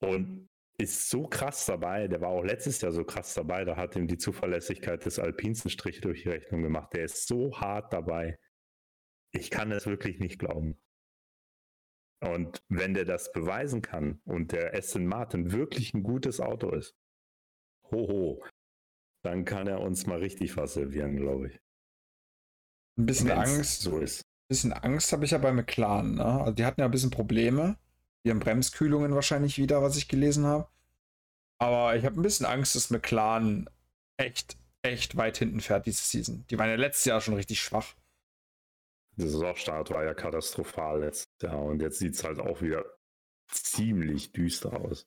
A: und ist so krass dabei. Der war auch letztes Jahr so krass dabei. Da hat ihm die Zuverlässigkeit des Alpins einen Strich durch die Rechnung gemacht. Der ist so hart dabei. Ich kann es wirklich nicht glauben. Und wenn der das beweisen kann und der Aston Martin wirklich ein gutes Auto ist, hoho, dann kann er uns mal richtig was servieren, glaube ich.
C: Ein bisschen Wenn's Angst. So ist. Ein bisschen Angst habe ich ja bei McLaren. Ne? Also die hatten ja ein bisschen Probleme. Die haben Bremskühlungen wahrscheinlich wieder, was ich gelesen habe. Aber ich habe ein bisschen Angst, dass McLaren echt, echt weit hinten fährt diese Season. Die waren ja letztes Jahr schon richtig schwach.
A: Der Saisonstart war ja katastrophal letztes Jahr und jetzt sieht es halt auch wieder ziemlich düster aus.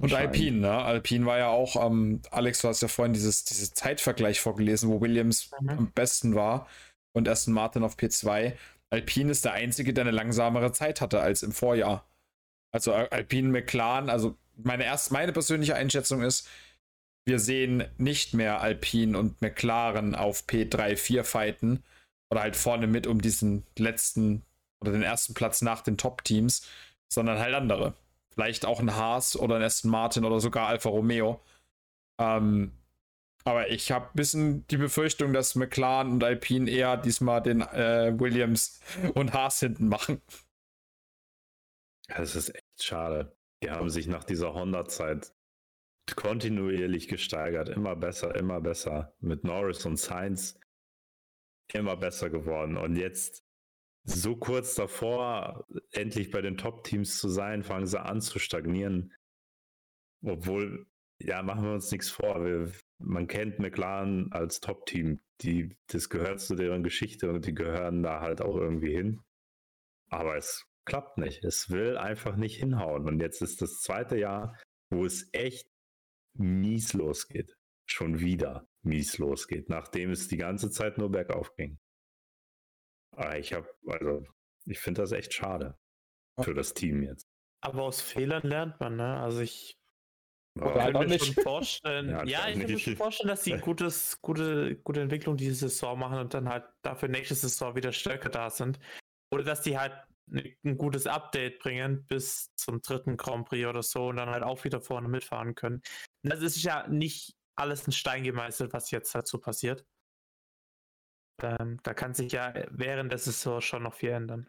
C: Und Alpine, ne? Alpine war ja auch, ähm, Alex, du hast ja vorhin dieses, dieses Zeitvergleich vorgelesen, wo Williams mhm. am besten war und Aston Martin auf P2. Alpine ist der einzige, der eine langsamere Zeit hatte als im Vorjahr. Also Alpine McLaren, also meine erst meine persönliche Einschätzung ist, wir sehen nicht mehr Alpine und McLaren auf P3, 4 fighten oder halt vorne mit um diesen letzten oder den ersten Platz nach den Top-Teams, sondern halt andere. Vielleicht auch ein Haas oder ein Aston Martin oder sogar Alfa Romeo. Ähm, aber ich habe ein bisschen die Befürchtung, dass McLaren und Alpine eher diesmal den äh, Williams *laughs* und Haas hinten machen.
A: Das ist echt schade. Die haben sich nach dieser Honda-Zeit kontinuierlich gesteigert. Immer besser, immer besser. Mit Norris und Sainz immer besser geworden. Und jetzt so kurz davor, endlich bei den Top-Teams zu sein, fangen sie an zu stagnieren. Obwohl, ja, machen wir uns nichts vor. Wir, man kennt McLaren als Top-Team. Das gehört zu deren Geschichte und die gehören da halt auch irgendwie hin. Aber es klappt nicht. Es will einfach nicht hinhauen. Und jetzt ist das zweite Jahr, wo es echt mies losgeht. Schon wieder mies losgeht, nachdem es die ganze Zeit nur bergauf ging. Aber ich habe, also, ich finde das echt schade für das Team jetzt.
B: Aber aus Fehlern lernt man, ne? Also ich
C: ja, kann mir
B: schon vorstellen, *laughs* ja, ja ich kann mir schon vorstellen, dass sie ein *laughs* gutes, gute, gute Entwicklung diese Saison machen und dann halt dafür nächste Saison wieder stärker da sind. Oder dass die halt ein gutes Update bringen bis zum dritten Grand Prix oder so und dann halt auch wieder vorne mitfahren können. Das ist ja nicht alles in Stein gemeißelt, was jetzt dazu passiert. Ähm, da kann sich ja während der Saison schon noch viel ändern.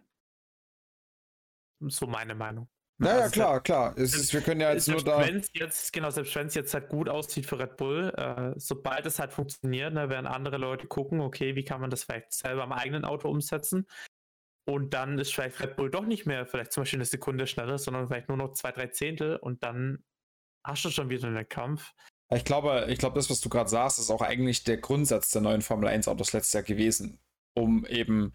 B: So meine Meinung.
C: Naja, also klar, klar. Ist, wir können ja jetzt nur da.
B: Jetzt, genau, selbst wenn es jetzt halt gut aussieht für Red Bull, äh, sobald es halt funktioniert, ne, werden andere Leute gucken, okay, wie kann man das vielleicht selber am eigenen Auto umsetzen? Und dann ist vielleicht Red Bull doch nicht mehr vielleicht zum Beispiel eine Sekunde schneller, sondern vielleicht nur noch zwei, drei Zehntel und dann hast du schon wieder einen Kampf.
C: Ich glaube, ich glaube, das, was du gerade sagst, ist auch eigentlich der Grundsatz der neuen Formel 1 Autos letztes Jahr gewesen, um eben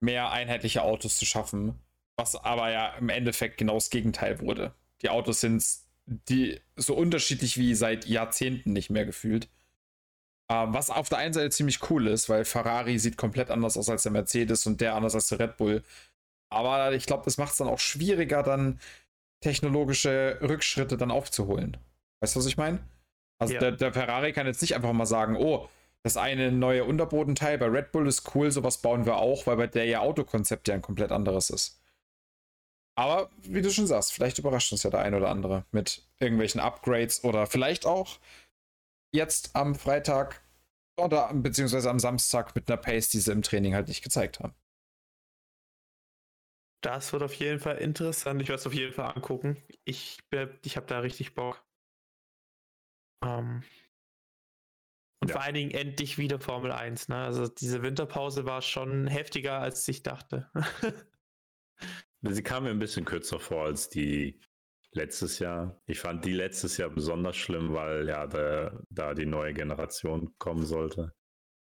C: mehr einheitliche Autos zu schaffen, was aber ja im Endeffekt genau das Gegenteil wurde. Die Autos sind die so unterschiedlich wie seit Jahrzehnten nicht mehr gefühlt. Ähm, was auf der einen Seite ziemlich cool ist, weil Ferrari sieht komplett anders aus als der Mercedes und der anders als der Red Bull. Aber ich glaube, das macht es dann auch schwieriger, dann technologische Rückschritte dann aufzuholen. Weißt du, was ich meine? Also ja. der, der, Ferrari kann jetzt nicht einfach mal sagen, oh, das eine neue Unterbodenteil bei Red Bull ist cool, sowas bauen wir auch, weil bei der ja Autokonzept ja ein komplett anderes ist. Aber wie du schon sagst, vielleicht überrascht uns ja der ein oder andere mit irgendwelchen Upgrades oder vielleicht auch jetzt am Freitag oder beziehungsweise am Samstag mit einer Pace, die sie im Training halt nicht gezeigt haben.
B: Das wird auf jeden Fall interessant. Ich werde es auf jeden Fall angucken. Ich, ich habe da richtig Bock. Ähm, und ja. vor allen Dingen endlich wieder Formel 1. Ne? Also diese Winterpause war schon heftiger, als ich dachte. *laughs*
A: Sie kam mir ein bisschen kürzer vor als die letztes Jahr. Ich fand die letztes Jahr besonders schlimm, weil ja da, da die neue Generation kommen sollte.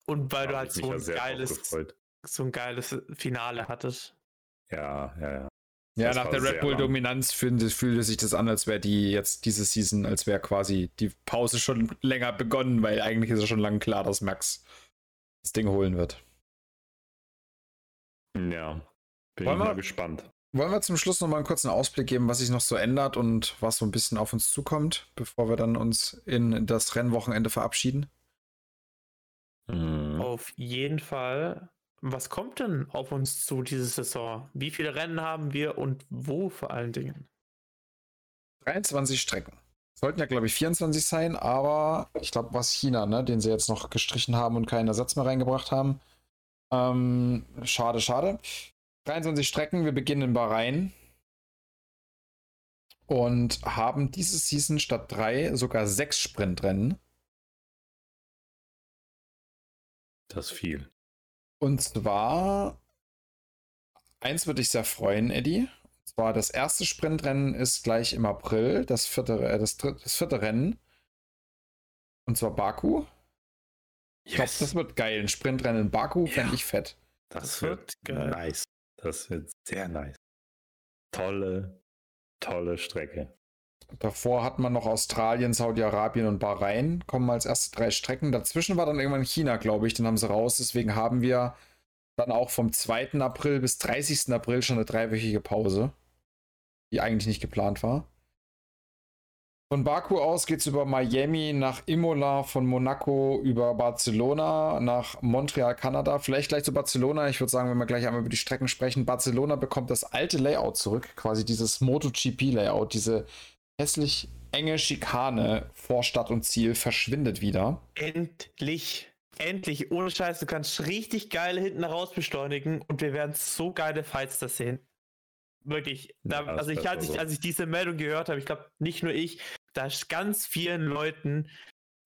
B: Und weil du halt so ein, geiles, so ein geiles Finale hattest.
A: Ja, ja, ja.
C: Ja, das nach der Red Bull-Dominanz fühlte sich das an, als wäre die jetzt diese Season, als wäre quasi die Pause schon länger begonnen, weil eigentlich ist ja schon lange klar, dass Max das Ding holen wird.
A: Ja, bin wollen ich mal gespannt.
C: Wollen wir zum Schluss noch mal einen kurzen Ausblick geben, was sich noch so ändert und was so ein bisschen auf uns zukommt, bevor wir dann uns in das Rennwochenende verabschieden?
B: Mhm. Auf jeden Fall. Was kommt denn auf uns zu diese Saison? Wie viele Rennen haben wir und wo vor allen Dingen?
C: 23 Strecken. Sollten ja, glaube ich, 24 sein, aber ich glaube, was China, ne, den sie jetzt noch gestrichen haben und keinen Ersatz mehr reingebracht haben. Ähm, schade, schade. 23 Strecken, wir beginnen in Bahrain. und haben diese Season statt drei sogar sechs Sprintrennen.
A: Das ist viel.
C: Und zwar, eins würde ich sehr freuen, Eddie. Und zwar das erste Sprintrennen ist gleich im April, das vierte, äh, das, das vierte Rennen. Und zwar Baku. Ich yes. glaube, das wird geil. Ein Sprintrennen in Baku ja. fände ich fett.
A: Das, das wird geil. nice. Das wird sehr nice. Tolle, tolle Strecke.
C: Davor hat man noch Australien, Saudi-Arabien und Bahrain, kommen als erste drei Strecken. Dazwischen war dann irgendwann China, glaube ich, den haben sie raus. Deswegen haben wir dann auch vom 2. April bis 30. April schon eine dreiwöchige Pause, die eigentlich nicht geplant war. Von Baku aus geht es über Miami nach Imola, von Monaco über Barcelona nach Montreal, Kanada. Vielleicht gleich zu Barcelona. Ich würde sagen, wenn wir gleich einmal über die Strecken sprechen, Barcelona bekommt das alte Layout zurück, quasi dieses MotoGP-Layout, diese hässlich enge Schikane vor Stadt und Ziel verschwindet wieder.
B: Endlich. Endlich. Ohne Scheiß, du kannst richtig geil hinten raus beschleunigen und wir werden so geile Fights da sehen. Wirklich. Da, ja, also ich, als ich, als ich diese Meldung gehört habe, ich glaube, nicht nur ich, da ist ganz vielen Leuten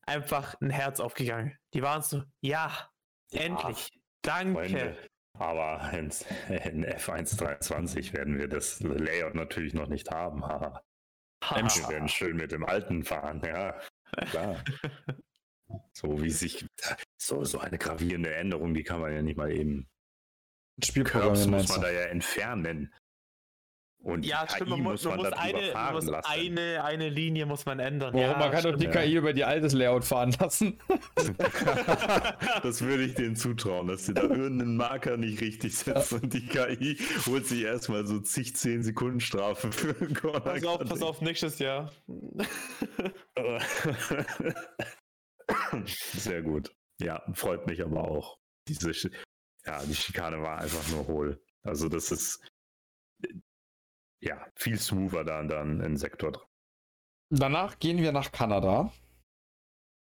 B: einfach ein Herz aufgegangen. Die waren so, ja, ja endlich. Danke. Freunde.
A: Aber in, in F123 werden wir das Layout natürlich noch nicht haben. Wir werden schön mit dem alten fahren, ja. Klar. *laughs* so wie sich, so, so eine gravierende Änderung, die kann man ja nicht mal eben.
C: Spielprogramm
A: muss man da ja entfernen. Und
B: ja, KI stimmt, man muss, man muss, eine, man muss eine, eine Linie muss man ändern.
C: Warum?
B: Ja,
C: man kann doch die KI über die altes Layout fahren lassen. *laughs*
A: das würde ich denen zutrauen, dass sie da irgendeinen Marker nicht richtig setzen und die KI holt sich erstmal so zig, zehn Sekunden Strafe für
B: Corner. Pass auf, pass auf, nächstes Jahr. *laughs*
A: Sehr gut. Ja, freut mich aber auch. Diese, ja, die Schikane war einfach nur hohl. Also das ist, ja, viel smoother dann, dann im Sektor drin.
C: Danach gehen wir nach Kanada.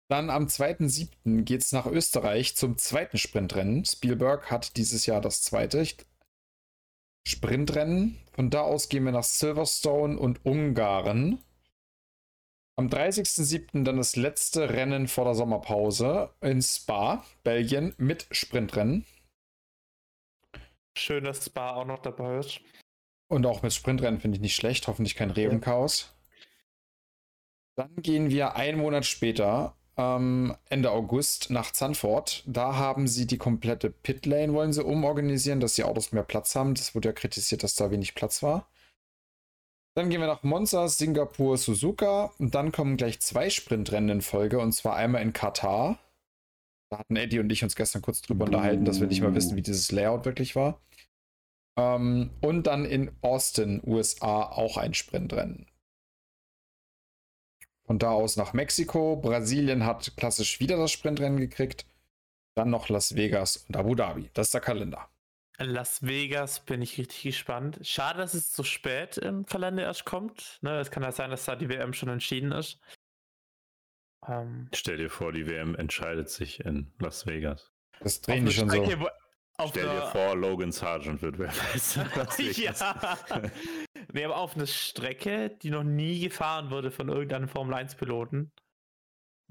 C: Dann am 2.7. geht es nach Österreich zum zweiten Sprintrennen. Spielberg hat dieses Jahr das zweite Sprintrennen. Von da aus gehen wir nach Silverstone und Ungarn. Am 30.07. dann das letzte Rennen vor der Sommerpause in Spa, Belgien, mit Sprintrennen.
B: Schön, dass Spa auch noch dabei ist.
C: Und auch mit Sprintrennen finde ich nicht schlecht. Hoffentlich kein Regenchaos. Dann gehen wir einen Monat später, ähm, Ende August, nach Zandvoort. Da haben sie die komplette Pitlane, wollen sie umorganisieren, dass die Autos mehr Platz haben. Das wurde ja kritisiert, dass da wenig Platz war. Dann gehen wir nach Monza, Singapur, Suzuka. Und dann kommen gleich zwei Sprintrennen in Folge. Und zwar einmal in Katar. Da hatten Eddie und ich uns gestern kurz drüber unterhalten, dass wir nicht mal wissen, wie dieses Layout wirklich war. Ähm, und dann in Austin, USA, auch ein Sprintrennen. Von da aus nach Mexiko. Brasilien hat klassisch wieder das Sprintrennen gekriegt. Dann noch Las Vegas und Abu Dhabi. Das ist der Kalender.
B: Las Vegas bin ich richtig gespannt. Schade, dass es so spät im Kalender erst kommt. Ne, es kann ja sein, dass da die WM schon entschieden ist.
A: Ähm, Stell dir vor, die WM entscheidet sich in Las Vegas.
C: Das drehen die schon Strecke, so.
A: Auf Stell dir vor, Logan Sargent wird wer weiß. *laughs*
B: ja. *laughs* nee, aber auf eine Strecke, die noch nie gefahren wurde von irgendeinem Formel 1-Piloten.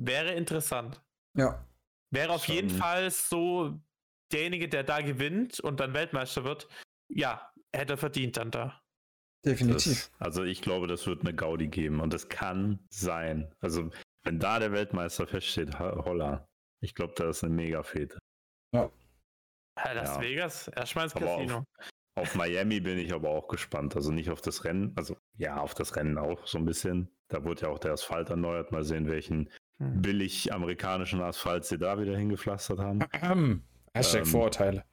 B: Wäre interessant.
C: Ja.
B: Wäre auf Schon. jeden Fall so derjenige, der da gewinnt und dann Weltmeister wird, ja, hätte er verdient dann da.
C: Definitiv.
A: Das, also ich glaube, das wird eine Gaudi geben und das kann sein. Also wenn da der Weltmeister feststeht, holla. Ich glaube, da ist eine Mega-Fete.
C: Ja.
B: Las ja. Vegas, erstmal ins Casino.
A: Auf, auf, Miami bin ich aber auch gespannt. Also nicht auf das Rennen, also ja, auf das Rennen auch so ein bisschen. Da wurde ja auch der Asphalt erneuert. Mal sehen, welchen hm. billig amerikanischen Asphalt sie da wieder hingepflastert haben. *clears throat*
C: Hashtag ähm, Vorurteile.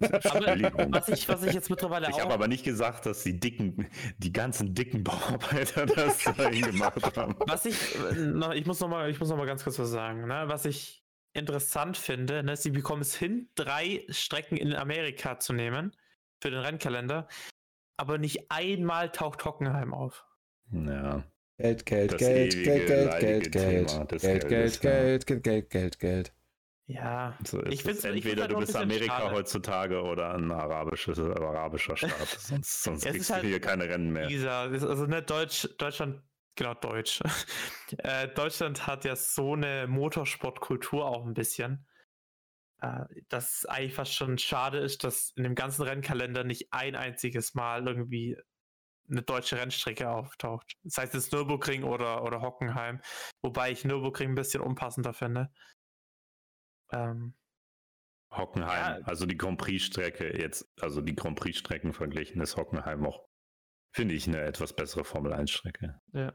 B: was, ich, was ich jetzt mittlerweile
A: ich auch. Ich habe aber nicht gesagt, dass die dicken, die ganzen dicken Bauarbeiter *laughs* das dahin gemacht haben.
B: Was ich, äh, ich muss noch mal, ich muss noch mal ganz kurz was sagen. Ne? Was ich interessant finde, ne, sie bekommen es hin, drei Strecken in Amerika zu nehmen für den Rennkalender, aber nicht einmal taucht Hockenheim auf.
A: Ja.
C: Geld, Geld, Geld, Geld, Geld, Geld, Geld, Geld, Geld, Geld, Geld, Geld, Geld, Geld.
B: Ja,
A: so ich finde entweder du bist Amerika schade. heutzutage oder ein arabisches, arabischer Staat. *laughs* sonst sonst kriegst du halt, hier keine Rennen mehr.
B: Dieser, also ne, Deutsch, Deutschland, genau Deutsch. *laughs* äh, Deutschland hat ja so eine Motorsportkultur auch ein bisschen, äh, dass eigentlich fast schon schade ist, dass in dem ganzen Rennkalender nicht ein einziges Mal irgendwie eine deutsche Rennstrecke auftaucht. Sei es jetzt Nürburgring oder, oder Hockenheim. Wobei ich Nürburgring ein bisschen unpassender finde.
A: Ähm, Hockenheim, ja. also die Grand Prix-Strecke jetzt, also die Grand Prix-Strecken verglichen ist Hockenheim auch, finde ich, eine etwas bessere Formel 1-Strecke.
B: Ja.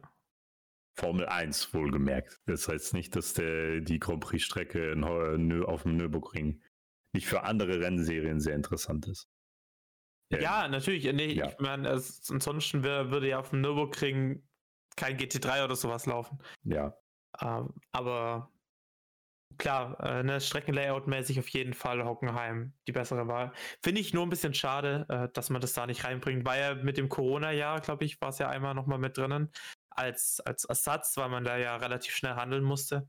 A: Formel 1 wohlgemerkt. Das heißt nicht, dass der, die Grand Prix-Strecke auf dem Nürburgring nicht für andere Rennserien sehr interessant ist.
B: Ja, ja natürlich. Nee, ja. Ich meine, ansonsten wär, würde ja auf dem Nürburgring kein GT3 oder sowas laufen.
A: Ja.
B: Ähm, aber klar, äh, ne, Streckenlayout-mäßig auf jeden Fall Hockenheim die bessere Wahl. Finde ich nur ein bisschen schade, äh, dass man das da nicht reinbringt. War ja mit dem Corona-Jahr, glaube ich, war es ja einmal nochmal mit drinnen. Als, als Ersatz, weil man da ja relativ schnell handeln musste.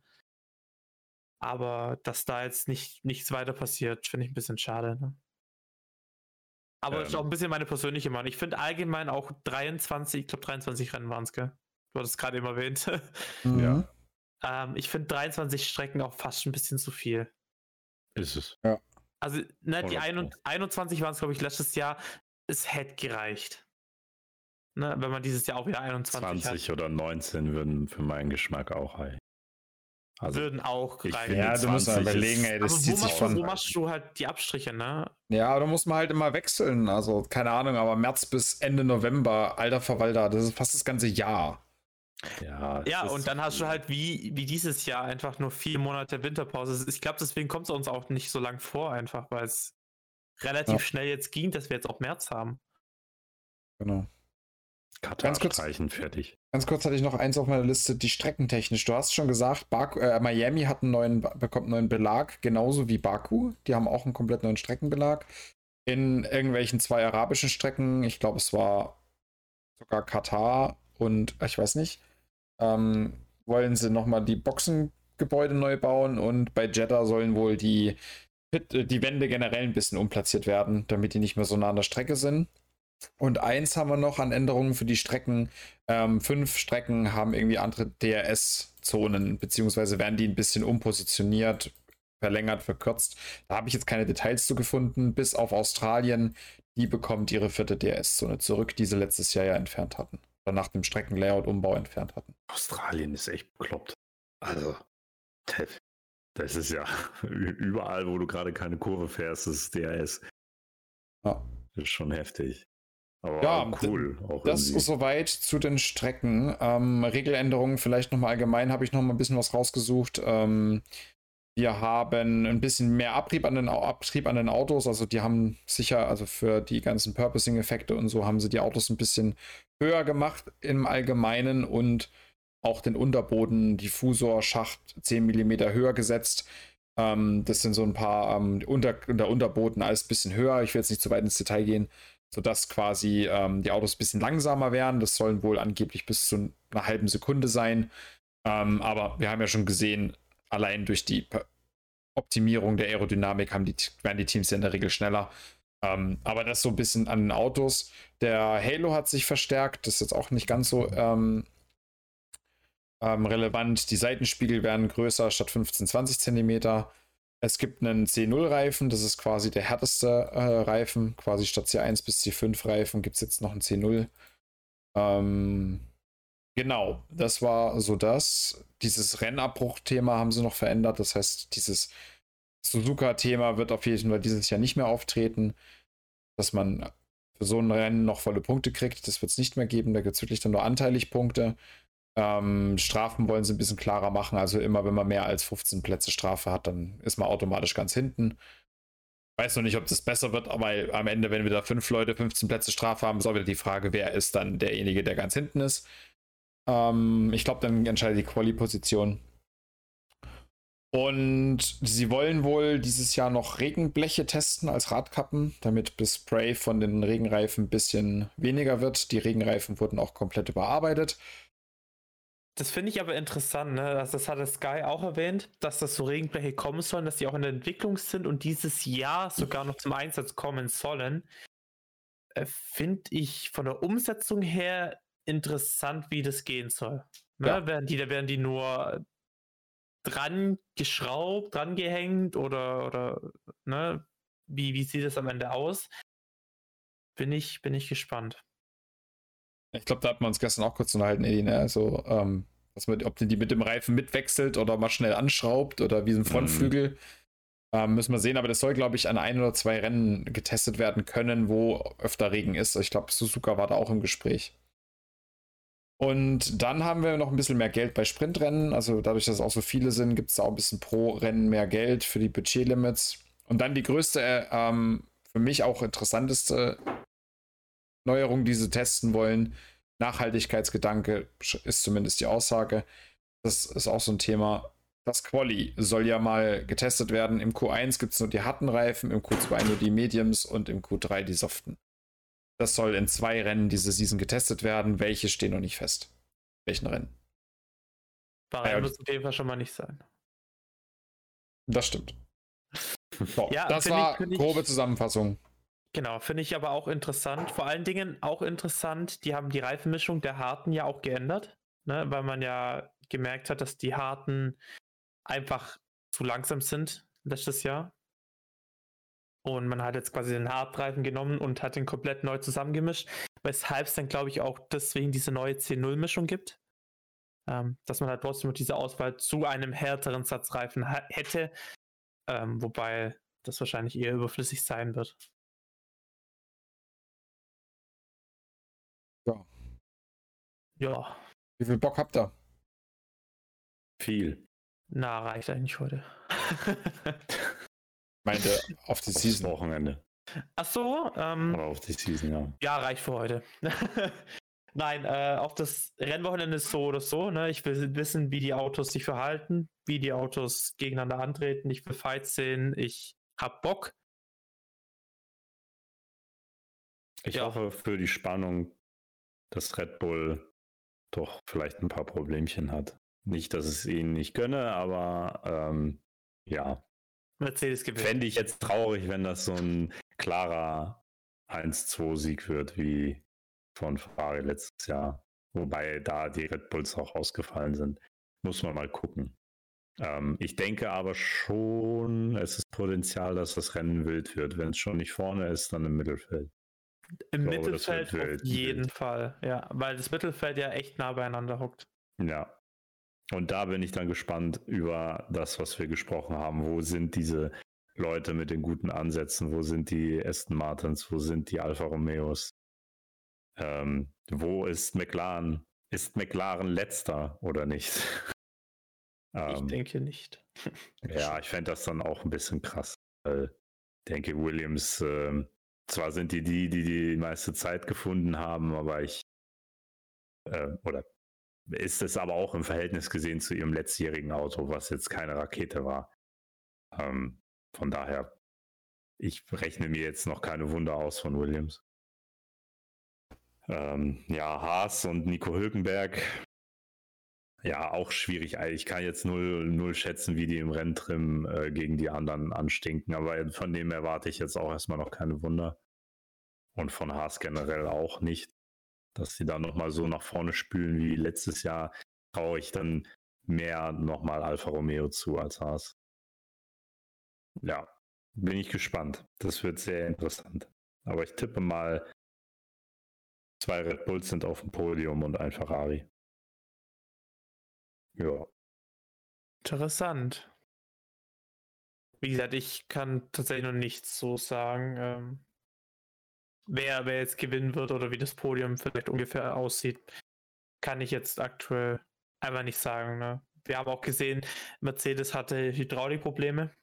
B: Aber dass da jetzt nicht, nichts weiter passiert, finde ich ein bisschen schade. Ne? Aber ähm, ist auch ein bisschen meine persönliche Meinung. Ich finde allgemein auch 23, ich glaube 23 Rennen waren es, gell? Du hattest gerade eben erwähnt. *laughs*
A: Mhm. Ja.
B: Ähm, ich finde 23 Strecken auch fast ein bisschen zu viel.
A: Ist es.
B: Ja. Also, ne, die 21 waren es, glaube ich, letztes Jahr. Es hätte gereicht. Ne, wenn man dieses Jahr auch wieder 21
A: 20 hat. oder 19 würden für meinen Geschmack auch reichen.
B: Also, würden auch
C: rein. Ja, du musst mal überlegen, ey, das zieht sich von.
B: Wo machst du halt die Abstriche, ne?
C: Ja, du musst mal halt immer wechseln. Also, keine Ahnung, aber März bis Ende November, alter Verwalter, das ist fast das ganze Jahr.
B: Ja, ja und dann hast du halt wie, wie dieses Jahr einfach nur vier Monate Winterpause. Ich glaube, deswegen kommt es uns auch nicht so lang vor, einfach, weil es relativ ja. schnell jetzt ging, dass wir jetzt auch März haben.
C: Genau.
A: Katar ganz kurz, fertig.
C: Ganz kurz hatte ich noch eins auf meiner Liste, die streckentechnisch. Du hast schon gesagt, Baku, äh, Miami hat einen neuen, bekommt einen neuen Belag, genauso wie Baku. Die haben auch einen komplett neuen Streckenbelag. In irgendwelchen zwei arabischen Strecken, ich glaube, es war sogar Katar und ich weiß nicht, ähm, wollen sie nochmal die Boxengebäude neu bauen und bei Jeddah sollen wohl die, äh, die Wände generell ein bisschen umplatziert werden, damit die nicht mehr so nah an der Strecke sind. Und eins haben wir noch an Änderungen für die Strecken. Ähm, fünf Strecken haben irgendwie andere DRS-Zonen, beziehungsweise werden die ein bisschen umpositioniert, verlängert, verkürzt. Da habe ich jetzt keine Details zu gefunden, bis auf Australien. Die bekommt ihre vierte DRS-Zone zurück, die sie letztes Jahr ja entfernt hatten. Nach dem Streckenlayout-Umbau entfernt hatten.
A: Australien ist echt bekloppt. Also, das ist ja *laughs* überall, wo du gerade keine Kurve fährst, ist DRS. Ja. Das ist schon heftig.
C: Aber ja, cool. das irgendwie. ist soweit zu den Strecken. Ähm, Regeländerungen vielleicht nochmal allgemein habe ich nochmal ein bisschen was rausgesucht. Ähm, wir haben ein bisschen mehr Abrieb an, den, Abrieb an den Autos. Also die haben sicher, also für die ganzen Purposing-Effekte und so haben sie die Autos ein bisschen höher gemacht im Allgemeinen und auch den Unterboden, Diffusor, Schacht 10 mm höher gesetzt. Ähm, das sind so ein paar ähm, unter, der Unterboden alles ein bisschen höher. Ich will jetzt nicht zu weit ins Detail gehen sodass quasi ähm, die Autos ein bisschen langsamer werden. Das sollen wohl angeblich bis zu einer halben Sekunde sein. Ähm, aber wir haben ja schon gesehen, allein durch die Optimierung der Aerodynamik haben die, werden die Teams ja in der Regel schneller. Ähm, aber das so ein bisschen an den Autos. Der Halo hat sich verstärkt. Das ist jetzt auch nicht ganz so ähm, ähm, relevant. Die Seitenspiegel werden größer statt 15, 20 Zentimeter. Es gibt einen C0-Reifen, das ist quasi der härteste äh, Reifen. Quasi statt C1 bis C5-Reifen gibt es jetzt noch einen C0. Ähm, genau, das war so das. Dieses Rennabbruch-Thema haben sie noch verändert. Das heißt, dieses Suzuka-Thema wird auf jeden Fall dieses Jahr nicht mehr auftreten. Dass man für so ein Rennen noch volle Punkte kriegt, das wird es nicht mehr geben. Da gibt es wirklich dann nur anteilig Punkte. Ähm, Strafen wollen sie ein bisschen klarer machen. Also immer, wenn man mehr als 15 Plätze Strafe hat, dann ist man automatisch ganz hinten. Weiß noch nicht, ob das besser wird, aber am Ende, wenn wir da fünf Leute 15 Plätze Strafe haben, ist auch wieder die Frage, wer ist dann derjenige, der ganz hinten ist. Ähm, ich glaube, dann entscheidet die Quali-Position. Und sie wollen wohl dieses Jahr noch Regenbleche testen als Radkappen, damit das Spray von den Regenreifen ein bisschen weniger wird. Die Regenreifen wurden auch komplett überarbeitet.
B: Das finde ich aber interessant, ne? Das, das hatte Sky auch erwähnt, dass das so Regenbleche kommen sollen, dass die auch in der Entwicklung sind und dieses Jahr sogar noch zum Einsatz kommen sollen. Äh, finde ich von der Umsetzung her interessant, wie das gehen soll. Ne? Ja. Werden die, da werden die nur dran geschraubt, dran gehängt oder, oder ne? Wie, wie sieht es am Ende aus? Bin ich, bin ich gespannt.
C: Ich glaube, da hat man uns gestern auch kurz unterhalten, Eddie, ne? Also, ähm, dass man, ob die mit dem Reifen mitwechselt oder mal schnell anschraubt oder wie so ein Frontflügel. Mhm. Ähm, müssen wir sehen, aber das soll, glaube ich, an ein oder zwei Rennen getestet werden können, wo öfter Regen ist. Ich glaube, Suzuka war da auch im Gespräch. Und dann haben wir noch ein bisschen mehr Geld bei Sprintrennen. Also dadurch, dass es auch so viele sind, gibt es da auch ein bisschen pro Rennen mehr Geld für die Budgetlimits. Und dann die größte, ähm, für mich auch interessanteste Neuerung, die sie testen wollen. Nachhaltigkeitsgedanke ist zumindest die Aussage. Das ist auch so ein Thema. Das Quali soll ja mal getestet werden. Im Q1 gibt es nur die harten Reifen, im Q2 nur die Mediums und im Q3 die soften. Das soll in zwei Rennen diese Season getestet werden. Welche stehen noch nicht fest? Welchen Rennen?
B: Bahrain ja, wird es auf jeden Fall schon mal nicht sein.
C: Das stimmt. So, *laughs* ja, das war ich, grobe Zusammenfassung.
B: Genau, finde ich aber auch interessant. Vor allen Dingen auch interessant, die haben die Reifenmischung der Harten ja auch geändert, ne? weil man ja gemerkt hat, dass die Harten einfach zu langsam sind letztes Jahr. Und man hat jetzt quasi den Hartreifen genommen und hat den komplett neu zusammengemischt, weshalb es dann, glaube ich, auch deswegen diese neue C0-Mischung gibt. Ähm, dass man halt trotzdem diese Auswahl zu einem härteren Satz Reifen hätte, ähm, wobei das wahrscheinlich eher überflüssig sein wird.
C: Ja.
B: Ja.
C: Wie viel Bock habt ihr?
A: Viel.
B: Na, reicht eigentlich heute. *laughs*
C: meinte *laughs* auf die Season.
A: Wochenende.
B: Ach so. Ähm,
A: Oder auf die Season, ja.
B: Ja, reicht für heute. *laughs* Nein, äh, auch das Rennwochenende ist so oder so. Ne? Ich will wissen, wie die Autos sich verhalten, wie die Autos gegeneinander antreten. Ich will Fights sehen. Ich hab Bock.
A: Ich ja. hoffe für die Spannung, dass Red Bull doch vielleicht ein paar Problemchen hat. Nicht, dass es ihnen nicht gönne, aber ähm, ja,
B: Mercedes gewinnt.
A: Fände ich jetzt traurig, wenn das so ein klarer 1-2-Sieg wird wie von Ferrari letztes Jahr. Wobei da die Red Bulls auch ausgefallen sind. Muss man mal gucken. Ähm, ich denke aber schon, es ist Potenzial, dass das Rennen wild wird. Wenn es schon nicht vorne ist, dann im Mittelfeld.
B: Im glaube, Mittelfeld auf jeden wild. Fall, ja, weil das Mittelfeld ja echt nah beieinander hockt.
A: Ja, und da bin ich dann gespannt über das, was wir gesprochen haben. Wo sind diese Leute mit den guten Ansätzen? Wo sind die Aston Martins? Wo sind die Alfa Romeos? Ähm, wo ist McLaren? Ist McLaren letzter oder nicht? *laughs*
B: ich ähm, denke nicht. *laughs*
A: ja, ich fände das dann auch ein bisschen krass. Weil ich denke, Williams, äh, zwar sind die die, die die meiste Zeit gefunden haben, aber ich, äh, oder ist es aber auch im Verhältnis gesehen zu ihrem letztjährigen Auto, was jetzt keine Rakete war. Ähm, von daher, ich rechne mir jetzt noch keine Wunder aus von Williams. Ähm, ja, Haas und Nico Hülkenberg. Ja, auch schwierig. Ich kann jetzt null, null schätzen, wie die im Renntrim äh, gegen die anderen anstinken, aber von dem erwarte ich jetzt auch erstmal noch keine Wunder. Und von Haas generell auch nicht dass sie da nochmal so nach vorne spülen wie letztes Jahr, traue ich dann mehr nochmal Alfa Romeo zu als Haas. Ja, bin ich gespannt. Das wird sehr interessant. Aber ich tippe mal, zwei Red Bulls sind auf dem Podium und ein Ferrari. Ja.
B: Interessant. Wie gesagt, ich kann tatsächlich noch nichts so sagen. Wer, wer jetzt gewinnen wird oder wie das Podium vielleicht ungefähr aussieht, kann ich jetzt aktuell einfach nicht sagen. Ne? Wir haben auch gesehen, Mercedes hatte Hydraulikprobleme.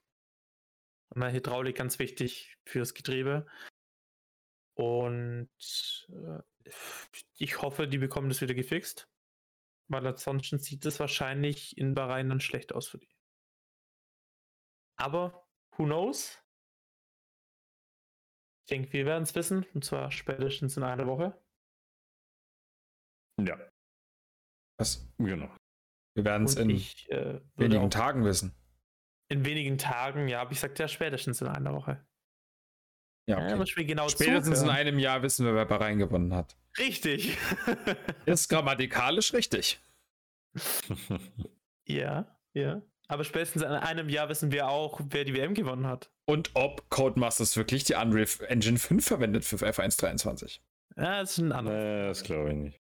B: Hydraulik ganz wichtig fürs Getriebe. Und äh, ich hoffe, die bekommen das wieder gefixt. Weil ansonsten sieht es wahrscheinlich in Bahrain dann schlecht aus für die. Aber who knows? Ich denke, wir werden es wissen, und zwar spätestens in einer Woche.
A: Ja.
C: Was?
A: Genau.
C: Wir werden es in
B: ich, äh,
C: wenigen Tagen wissen.
B: In wenigen Tagen, ja, aber ich sagte ja spätestens in einer Woche.
C: Ja, okay. ja genau Spätestens zuhören. in einem Jahr wissen wir, wer Bahrain gewonnen hat.
B: Richtig. *laughs*
C: Ist grammatikalisch richtig.
B: ja, ja. Aber spätestens in einem Jahr wissen wir auch, wer die WM gewonnen hat.
C: Und ob Codemasters wirklich die Unreal Engine 5 verwendet für F1 23.
B: Ja, das ist ein anderes.
A: Nee, das glaube ich nicht.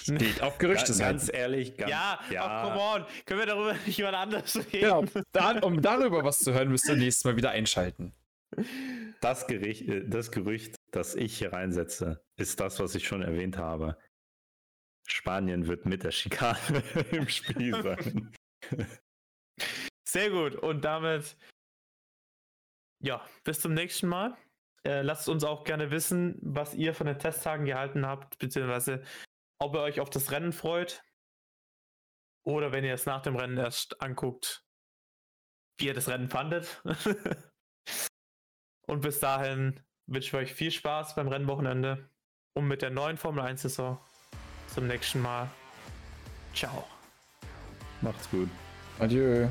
C: Steht auf Gerüchte
A: ganz, ganz ehrlich, ganz,
B: ja, ja. Oh, come on. Können wir darüber *laughs* nicht jemand anders reden?
C: Genau. Dann, um darüber was zu hören, müsst ihr nächstes Mal wieder einschalten.
A: Das, Gericht, äh, das Gerücht, das ich hier reinsetze, ist das, was ich schon erwähnt habe. Spanien wird mit der Schikane *laughs* im Spiel sein. *laughs*
B: Sehr gut. Und damit, ja, bis zum nächsten Mal. Äh, lasst uns auch gerne wissen, was ihr von den Testtagen gehalten habt, beziehungsweise ob ihr euch auf das Rennen freut. Oder wenn ihr es nach dem Rennen erst anguckt, wie ihr das Rennen fandet. *laughs* Und bis dahin wünsche ich euch viel Spaß beim Rennwochenende und mit der neuen Formel 1 Saison. Zum nächsten Mal. Ciao.
A: Macht's gut.
C: Adieu.